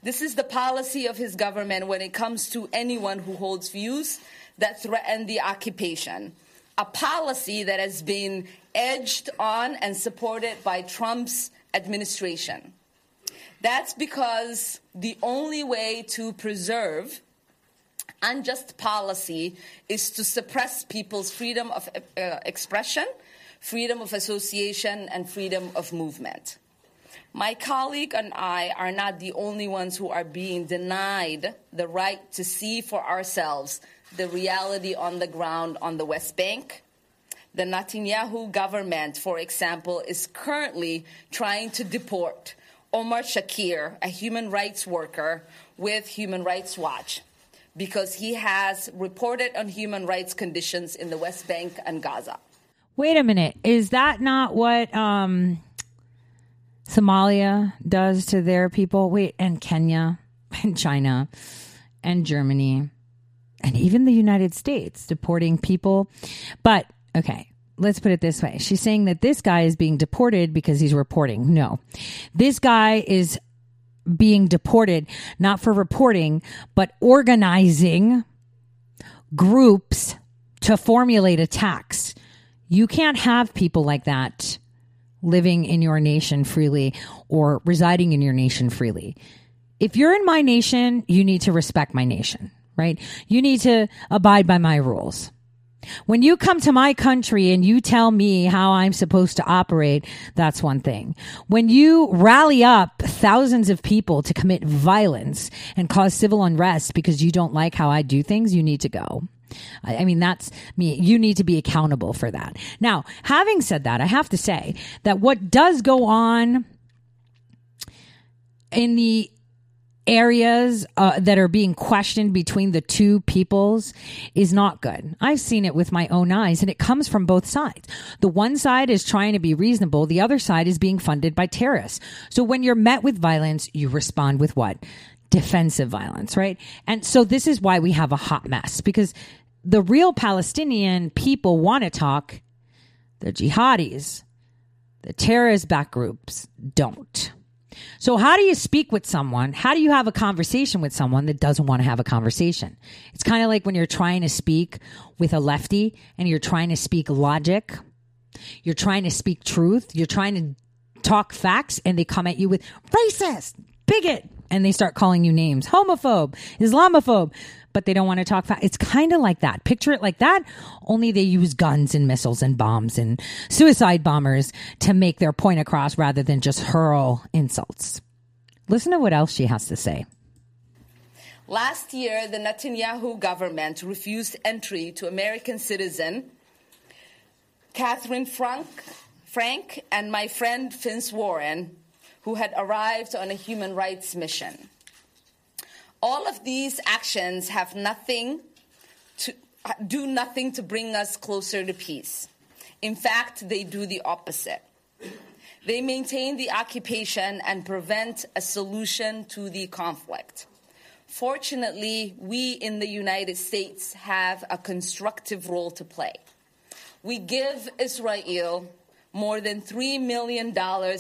This is the policy of his government when it comes to anyone who holds views that threaten the occupation. A policy that has been edged on and supported by Trump's administration. That's because the only way to preserve unjust policy is to suppress people's freedom of uh, expression, freedom of association, and freedom of movement. My colleague and I are not the only ones who are being denied the right to see for ourselves the reality on the ground on the West Bank. The Netanyahu government, for example, is currently trying to deport Omar Shakir, a human rights worker with Human Rights Watch, because he has reported on human rights conditions in the West Bank and Gaza. Wait a minute. Is that not what um, Somalia does to their people? Wait, and Kenya and China and Germany and even the United States deporting people. But okay, let's put it this way. She's saying that this guy is being deported because he's reporting. No. This guy is being deported not for reporting, but organizing groups to formulate attacks. You can't have people like that living in your nation freely or residing in your nation freely. If you're in my nation, you need to respect my nation right? You need to abide by my rules. When you come to my country and you tell me how I'm supposed to operate, that's one thing. When you rally up thousands of people to commit violence and cause civil unrest because you don't like how I do things, you need to go. I mean, that's me. You need to be accountable for that. Now, having said that, I have to say that what does go on in the areas uh, that are being questioned between the two peoples is not good. I've seen it with my own eyes and it comes from both sides. The one side is trying to be reasonable. The other side is being funded by terrorists. So when you're met with violence, you respond with what? Defensive violence, right? And so this is why we have a hot mess because the real Palestinian people want to talk. The jihadis, the terrorist back groups don't. So, how do you speak with someone? How do you have a conversation with someone that doesn't want to have a conversation? It's kind of like when you're trying to speak with a lefty and you're trying to speak logic, you're trying to speak truth, you're trying to talk facts, and they come at you with racist, bigot, and they start calling you names homophobe, Islamophobe but they don't want to talk fast. It's kind of like that. Picture it like that, only they use guns and missiles and bombs and suicide bombers to make their point across rather than just hurl insults. Listen to what else she has to say. Last year, the Netanyahu government refused entry to American citizen Katherine Frank, Frank and my friend Vince Warren, who had arrived on a human rights mission. All of these actions have nothing to do nothing to bring us closer to peace. In fact, they do the opposite. They maintain the occupation and prevent a solution to the conflict. Fortunately, we in the United States have a constructive role to play. We give Israel more than $3 million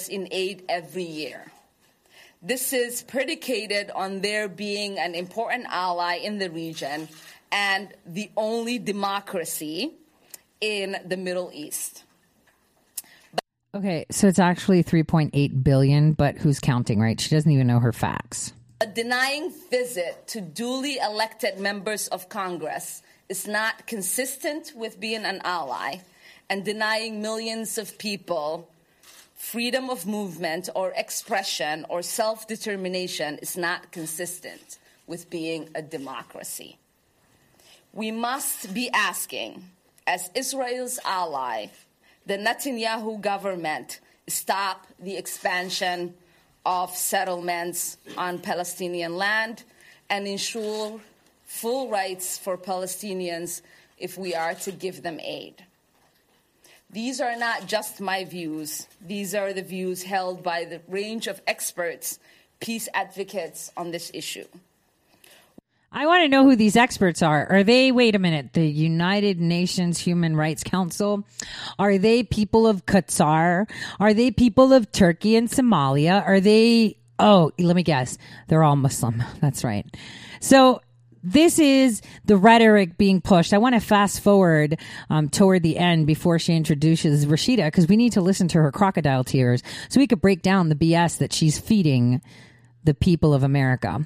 in aid every year. This is predicated on their being an important ally in the region and the only democracy in the Middle East. Okay, so it's actually 3.8 billion, but who's counting, right? She doesn't even know her facts. A denying visit to duly elected members of Congress is not consistent with being an ally and denying millions of people freedom of movement or expression or self determination is not consistent with being a democracy. We must be asking, as Israel's ally, the Netanyahu government stop the expansion of settlements on Palestinian land and ensure full rights for Palestinians if we are to give them aid. These are not just my views, these are the views held by the range of experts, peace advocates on this issue. I want to know who these experts are. Are they, wait a minute, the United Nations Human Rights Council? Are they people of Qatar? Are they people of Turkey and Somalia? Are they, oh, let me guess. They're all Muslim. That's right. So this is the rhetoric being pushed. I want to fast forward um, toward the end before she introduces Rashida because we need to listen to her crocodile tears so we could break down the BS that she's feeding the people of America.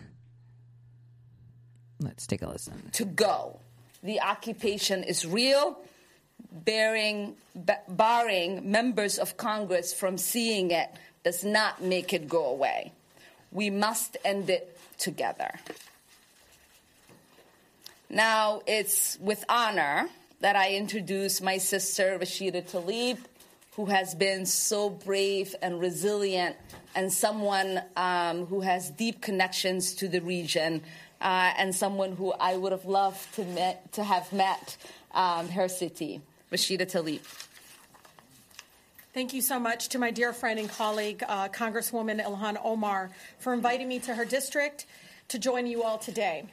Let's take a listen. To go. The occupation is real, bearing, b- barring members of Congress from seeing it does not make it go away. We must end it together. Now it's with honor that I introduce my sister Rashida Tlaib, who has been so brave and resilient, and someone um, who has deep connections to the region, uh, and someone who I would have loved to, met, to have met um, her Sity. Rashida Tlaib. Thank you so much to my dear friend and colleague, uh, Congresswoman Ilhan Omar, for inviting me to her district to join you all today.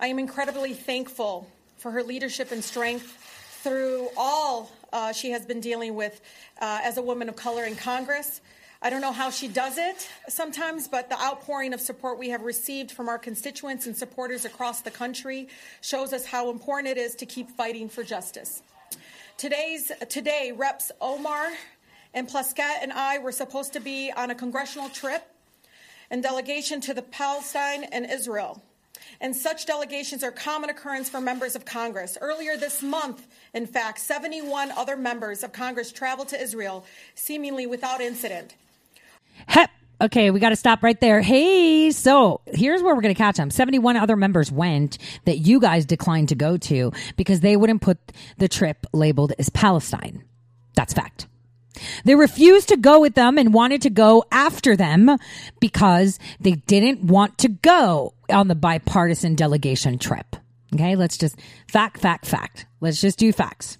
I am incredibly thankful for her leadership and strength through all uh, she has been dealing with uh, as a woman of color in Congress. I don't know how she does it sometimes, but the outpouring of support we have received from our constituents and supporters across the country shows us how important it is to keep fighting for justice. Today's today, Reps Omar and Plaskett and I were supposed to be on a congressional trip and delegation to the Palestine and Israel and such delegations are common occurrence for members of Congress. Earlier this month, in fact, 71 other members of Congress traveled to Israel, seemingly without incident. Hep. Okay, we got to stop right there. Hey, so here's where we're going to catch them. 71 other members went that you guys declined to go to because they wouldn't put the trip labeled as Palestine. That's fact. They refused to go with them and wanted to go after them because they didn't want to go on the bipartisan delegation trip. Okay, let's just fact, fact, fact. Let's just do facts.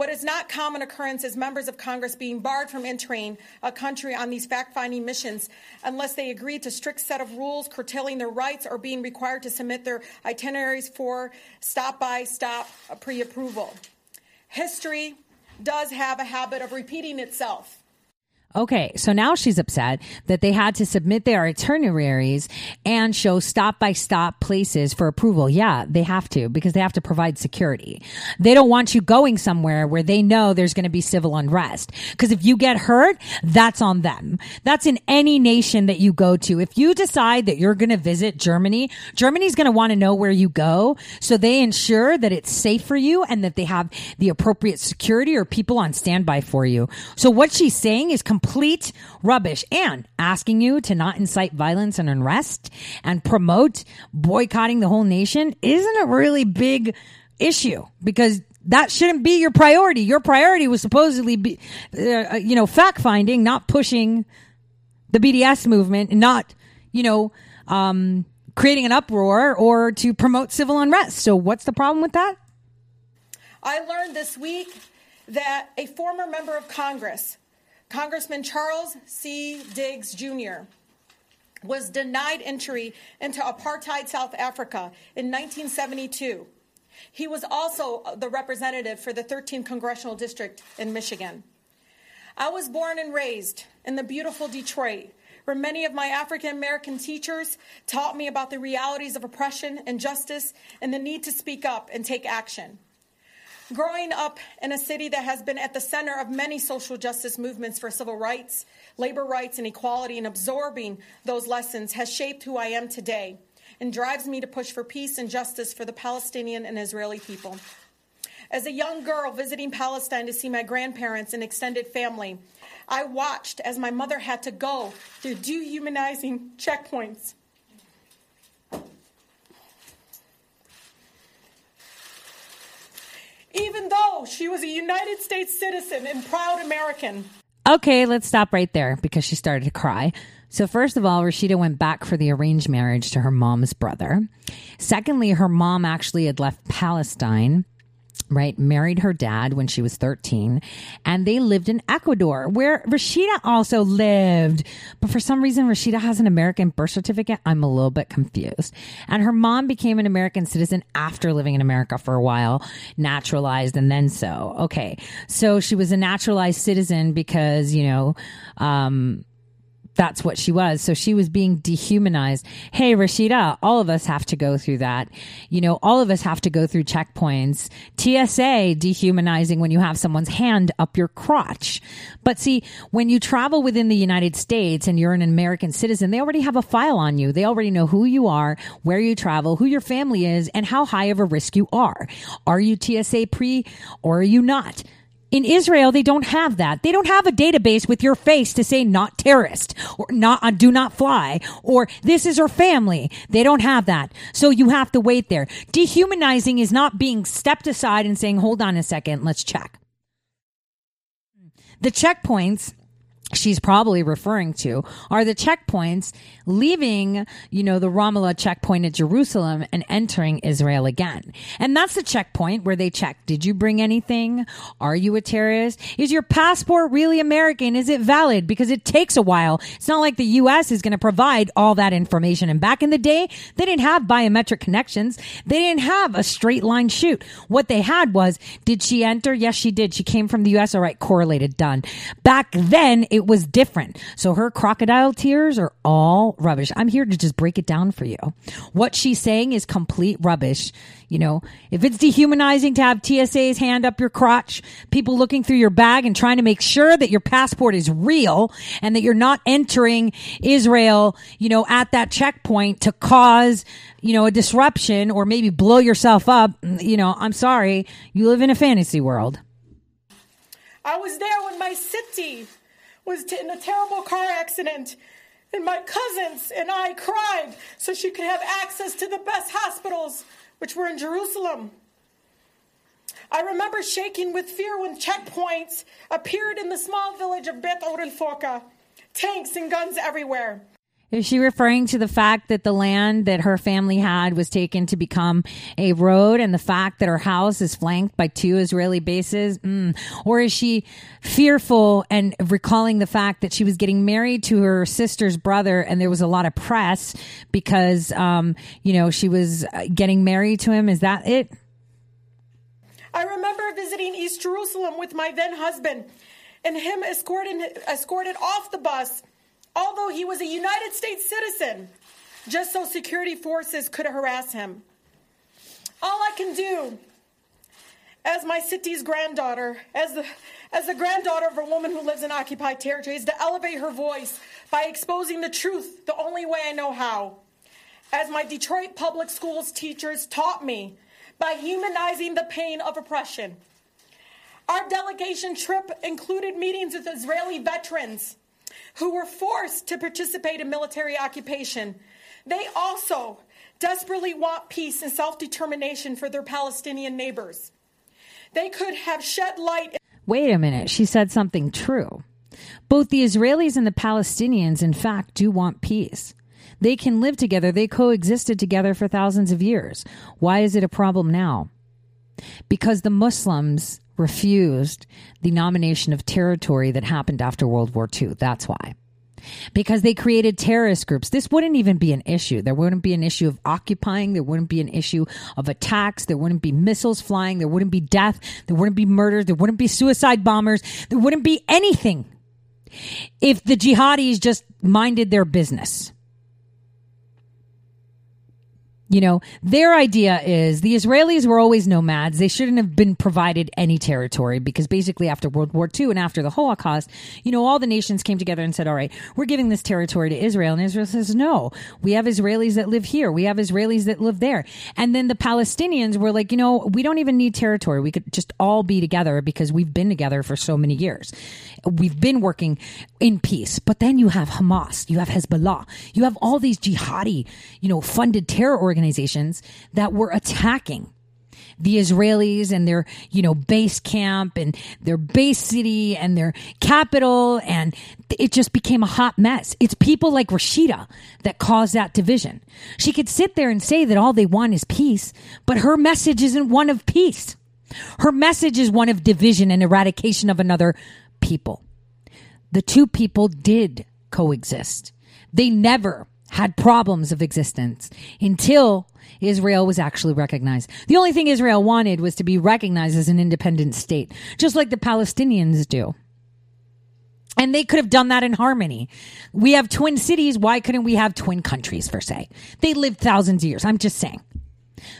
What is not common occurrence is members of Congress being barred from entering a country on these fact finding missions unless they agree to strict set of rules curtailing their rights or being required to submit their itineraries for stop by stop pre approval. History does have a habit of repeating itself. Okay, so now she's upset that they had to submit their itineraries and show stop by stop places for approval. Yeah, they have to because they have to provide security. They don't want you going somewhere where they know there's going to be civil unrest. Because if you get hurt, that's on them. That's in any nation that you go to. If you decide that you're going to visit Germany, Germany's going to want to know where you go. So they ensure that it's safe for you and that they have the appropriate security or people on standby for you. So what she's saying is complete rubbish and asking you to not incite violence and unrest and promote boycotting the whole nation isn't a really big issue because that shouldn't be your priority. Your priority was supposedly be, uh, you know, fact finding, not pushing the BDS movement, not, you know, um, creating an uproar or to promote civil unrest. So what's the problem with that? I learned this week that a former member of Congress Congressman Charles C. Diggs Jr. was denied entry into apartheid South Africa in 1972. He was also the representative for the 13th Congressional District in Michigan. I was born and raised in the beautiful Detroit, where many of my African American teachers taught me about the realities of oppression, injustice, and the need to speak up and take action. Growing up in a city that has been at the center of many social justice movements for civil rights, labor rights, and equality, and absorbing those lessons has shaped who I am today and drives me to push for peace and justice for the Palestinian and Israeli people. As a young girl visiting Palestine to see my grandparents and extended family, I watched as my mother had to go through dehumanizing checkpoints even though she was a United States citizen and proud American. Okay, let's stop right there because she started to cry. So, first of all, Rashida went back for the arranged marriage to her mom's brother. Secondly, her mom actually had left Palestine right, married her dad when she was 13, and they lived in Ecuador, where Rashida also lived. But for some reason, Rashida has an American birth certificate. I'm a little bit confused. And her mom became an American citizen after living in America for a while, naturalized, and then so. Okay. So she was a naturalized citizen because, you know, um, that's what she was. So she was being dehumanized. Hey, Rashida, all of us have to go through that. You know, all of us have to go through checkpoints. TSA dehumanizing when you have someone's hand up your crotch. But see, when you travel within the United States and you're an American citizen, they already have a file on you. They already know who you are, where you travel, who your family is, and how high of a risk you are. Are you TSA pre or are you not? In Israel, they don't have that. They don't have a database with your face to say not terrorist or not uh, do not fly or this is her family. They don't have that. So you have to wait there. Dehumanizing is not being stepped aside and saying, hold on a second, let's check. The checkpoints she's probably referring to are the checkpoints leaving, you know, the Ramallah checkpoint at Jerusalem and entering Israel again. And that's the checkpoint where they check, did you bring anything? Are you a terrorist? Is your passport really American? Is it valid? Because it takes a while. It's not like the U.S. is going to provide all that information. And back in the day, they didn't have biometric connections. They didn't have a straight line shoot. What they had was, did she enter? Yes, she did. She came from the U.S. All right, correlated, done. Back then, it was different. So her crocodile tears are all rubbish. I'm here to just break it down for you. What she's saying is complete rubbish. You know, if it's dehumanizing to have TSA's hand up your crotch, people looking through your bag and trying to make sure that your passport is real and that you're not entering Israel, you know, at that checkpoint to cause, you know, a disruption or maybe blow yourself up, you know, I'm sorry, you live in a fantasy world. I was there when my city was in a terrible car accident, and my cousins and I cried so she could have access to the best hospitals, which were in Jerusalem. I remember shaking with fear when checkpoints appeared in the small village of Beit Ur Fauqa, tanks and guns everywhere. Is she referring to the fact that the land that her family had was taken to become a road and the fact that her house is flanked by two Israeli bases? Mm. Or is she fearful and recalling the fact that she was getting married to her sister's brother and there was a lot of press because, um, you know, she was uh, getting married to him? Is that it? I remember visiting East Jerusalem with my then husband and him escorted, escorted off the bus although he was a United States citizen, just so security forces could harass him. All I can do as my Sity's granddaughter, as the, as the granddaughter of a woman who lives in occupied territory, is to elevate her voice by exposing the truth the only way I know how. As my Detroit public schools teachers taught me, by humanizing the pain of oppression. Our delegation trip included meetings with Israeli veterans who were forced to participate in military occupation. They also desperately want peace and self determination for their Palestinian neighbors. They could have shed light. Wait a minute. She said something true. Both the Israelis and the Palestinians, in fact, do want peace. They can live together. They coexisted together for thousands of years. Why is it a problem now? Because the Muslims refused the nomination of territory that happened after World War II. That's why. Because they created terrorist groups. This wouldn't even be an issue. There wouldn't be an issue of occupying. There wouldn't be an issue of attacks. There wouldn't be missiles flying. There wouldn't be death. There wouldn't be murders. There wouldn't be suicide bombers. There wouldn't be anything if the jihadis just minded their business. You know, their idea is the Israelis were always nomads. They shouldn't have been provided any territory because basically after World War II and after the Holocaust, you know, all the nations came together and said, all right, we're giving this territory to Israel. And Israel says, no, we have Israelis that live here. We have Israelis that live there. And then the Palestinians were like, you know, we don't even need territory. We could just all be together because we've been together for so many years. We've been working in peace. But then you have Hamas, you have Hezbollah, you have all these jihadi, you know, funded terror organizations organizations that were attacking the Israelis and their, you know, base camp and their base city and their capital. And it just became a hot mess. It's people like Rashida that caused that division. She could sit there and say that all they want is peace, but her message isn't one of peace. Her message is one of division and eradication of another people. The two people did coexist. They never had problems of existence until Israel was actually recognized. The only thing Israel wanted was to be recognized as an independent state, just like the Palestinians do. And they could have done that in harmony. We have twin cities. Why couldn't we have twin countries, per se? They lived thousands of years. I'm just saying.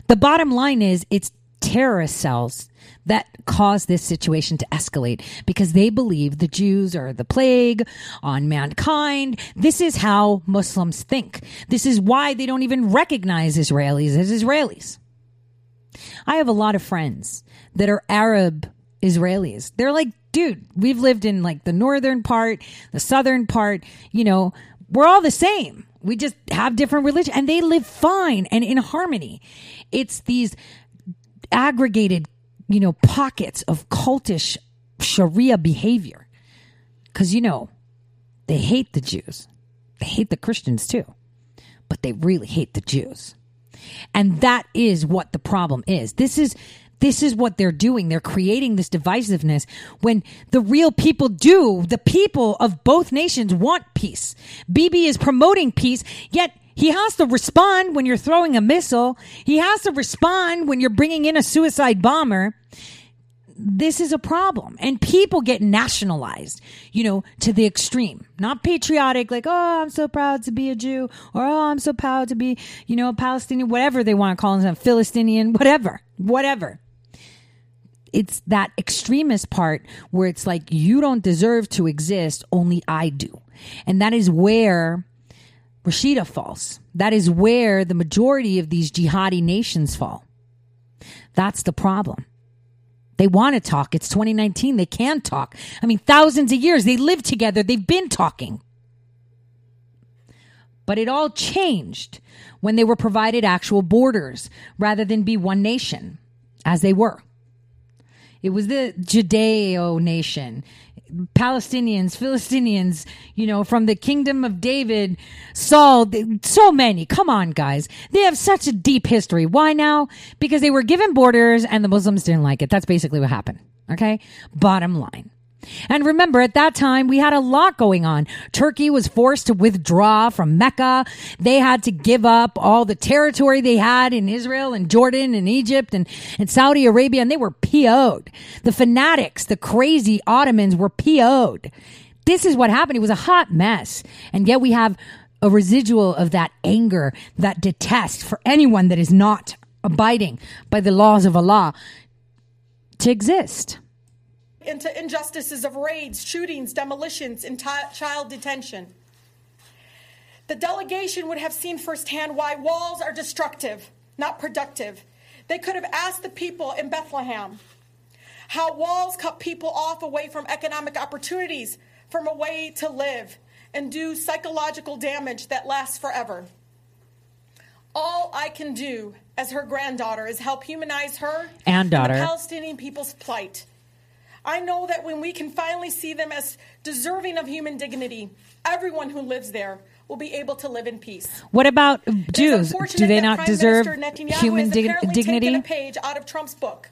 The bottom line is it's terrorist cells that cause this situation to escalate because they believe the Jews are the plague on mankind. This is how Muslims think. This is why they don't even recognize Israelis as Israelis. I have a lot of friends that are Arab Israelis. They're like, dude, we've lived in like the northern part, the southern part, you know, we're all the same. We just have different religion and they live fine and in harmony. It's these aggregated, you know, pockets of cultish Sharia behavior. Cause you know, they hate the Jews. They hate the Christians too, but they really hate the Jews. And that is what the problem is. This is this is what they're doing. They're creating this divisiveness when the real people do. The people of both nations want peace. Bibi is promoting peace, yet he has to respond when you're throwing a missile. He has to respond when you're bringing in a suicide bomber. This is a problem. And people get nationalized, you know, to the extreme. Not patriotic, like, oh, I'm so proud to be a Jew, or oh, I'm so proud to be, you know, a Palestinian, whatever they want to call themselves, Philistinian, whatever, whatever it's that extremist part where it's like you don't deserve to exist only i do and that is where rashida falls. That is where the majority of these jihadi nations fall. That's the problem. They want to talk. It's 2019 they can talk. I mean thousands of years they live together. They've been talking. But it all changed when they were provided actual borders rather than be one nation as they were. It was the Judeo nation. Palestinians, Philistinians, you know, from the kingdom of David, Saul, so many. Come on, guys. They have such a deep history. Why now? Because they were given borders and the Muslims didn't like it. That's basically what happened. Okay. Bottom line. And remember, at that time, we had a lot going on. Turkey was forced to withdraw from Mecca. They had to give up all the territory they had in Israel and Jordan and Egypt and, and Saudi Arabia, and they were PO'd. The fanatics, the crazy Ottomans were PO'd. This is what happened. It was a hot mess. And yet we have a residual of that anger, that detest for anyone that is not abiding by the laws of Allah to exist into injustices of raids, shootings, demolitions, and t- child detention. The delegation would have seen firsthand why walls are destructive, not productive. They could have asked the people in Bethlehem how walls cut people off away from economic opportunities, from a way to live, and do psychological damage that lasts forever. All I can do as her granddaughter is help humanize her and daughter and the Palestinian people's plight. I know that when we can finally see them as deserving of human dignity, everyone who lives there will be able to live in peace. What about Jews? Do they not Prime deserve human dig- dignity? A page out of Trump's book,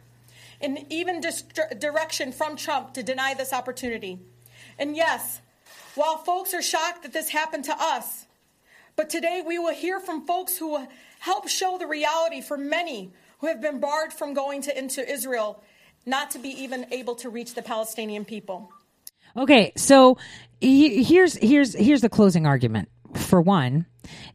and even dist- direction from Trump to deny this opportunity. And yes, while folks are shocked that this happened to us, but today we will hear from folks who help show the reality for many who have been barred from going to into Israel not to be even able to reach the Palestinian people. Okay, so here's here's here's the closing argument. For one,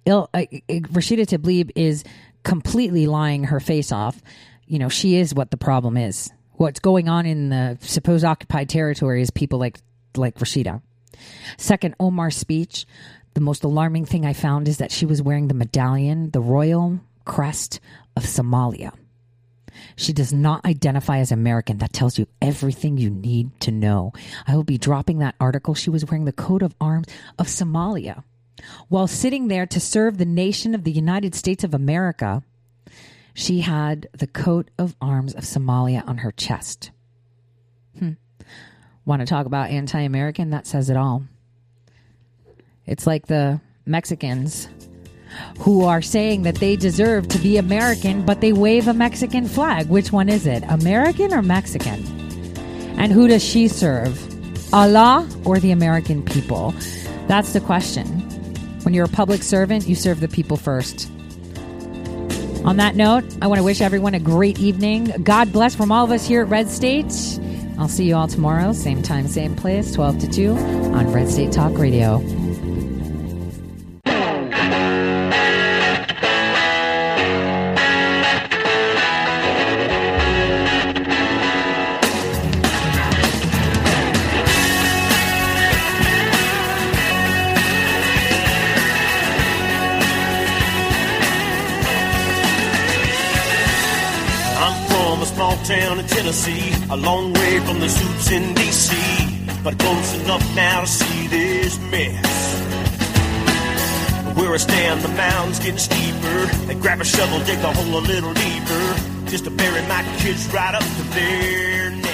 Il, uh, Rashida Tlaib is completely lying her face off. You know, she is what the problem is. What's going on in the supposed occupied territory is people like like Rashida. Second, Omar's speech. The most alarming thing I found is that she was wearing the medallion, the royal crest of Somalia. She does not identify as American. That tells you everything you need to know. I will be dropping that article. She was wearing the coat of arms of Somalia. While sitting there to serve the nation of the United States of America, she had the coat of arms of Somalia on her chest. Hmm. Want to talk about anti American? That says it all. It's like the Mexicans who are saying that they deserve to be American, but they wave a Mexican flag. Which one is it, American or Mexican? And who does she serve? Allah or the American people? That's the question. When you're a public servant, you serve the people first. On that note, I want to wish everyone a great evening. God bless from all of us here at Red State. I'll see you all tomorrow, same time, same place, 12 to 2 on Red State Talk Radio. A long way from the suits in D.C., but close enough now to see this mess. Where I stand, the mountain's getting steeper. They grab a shovel, dig the hole a little deeper, just to bury my kids right up to their neck.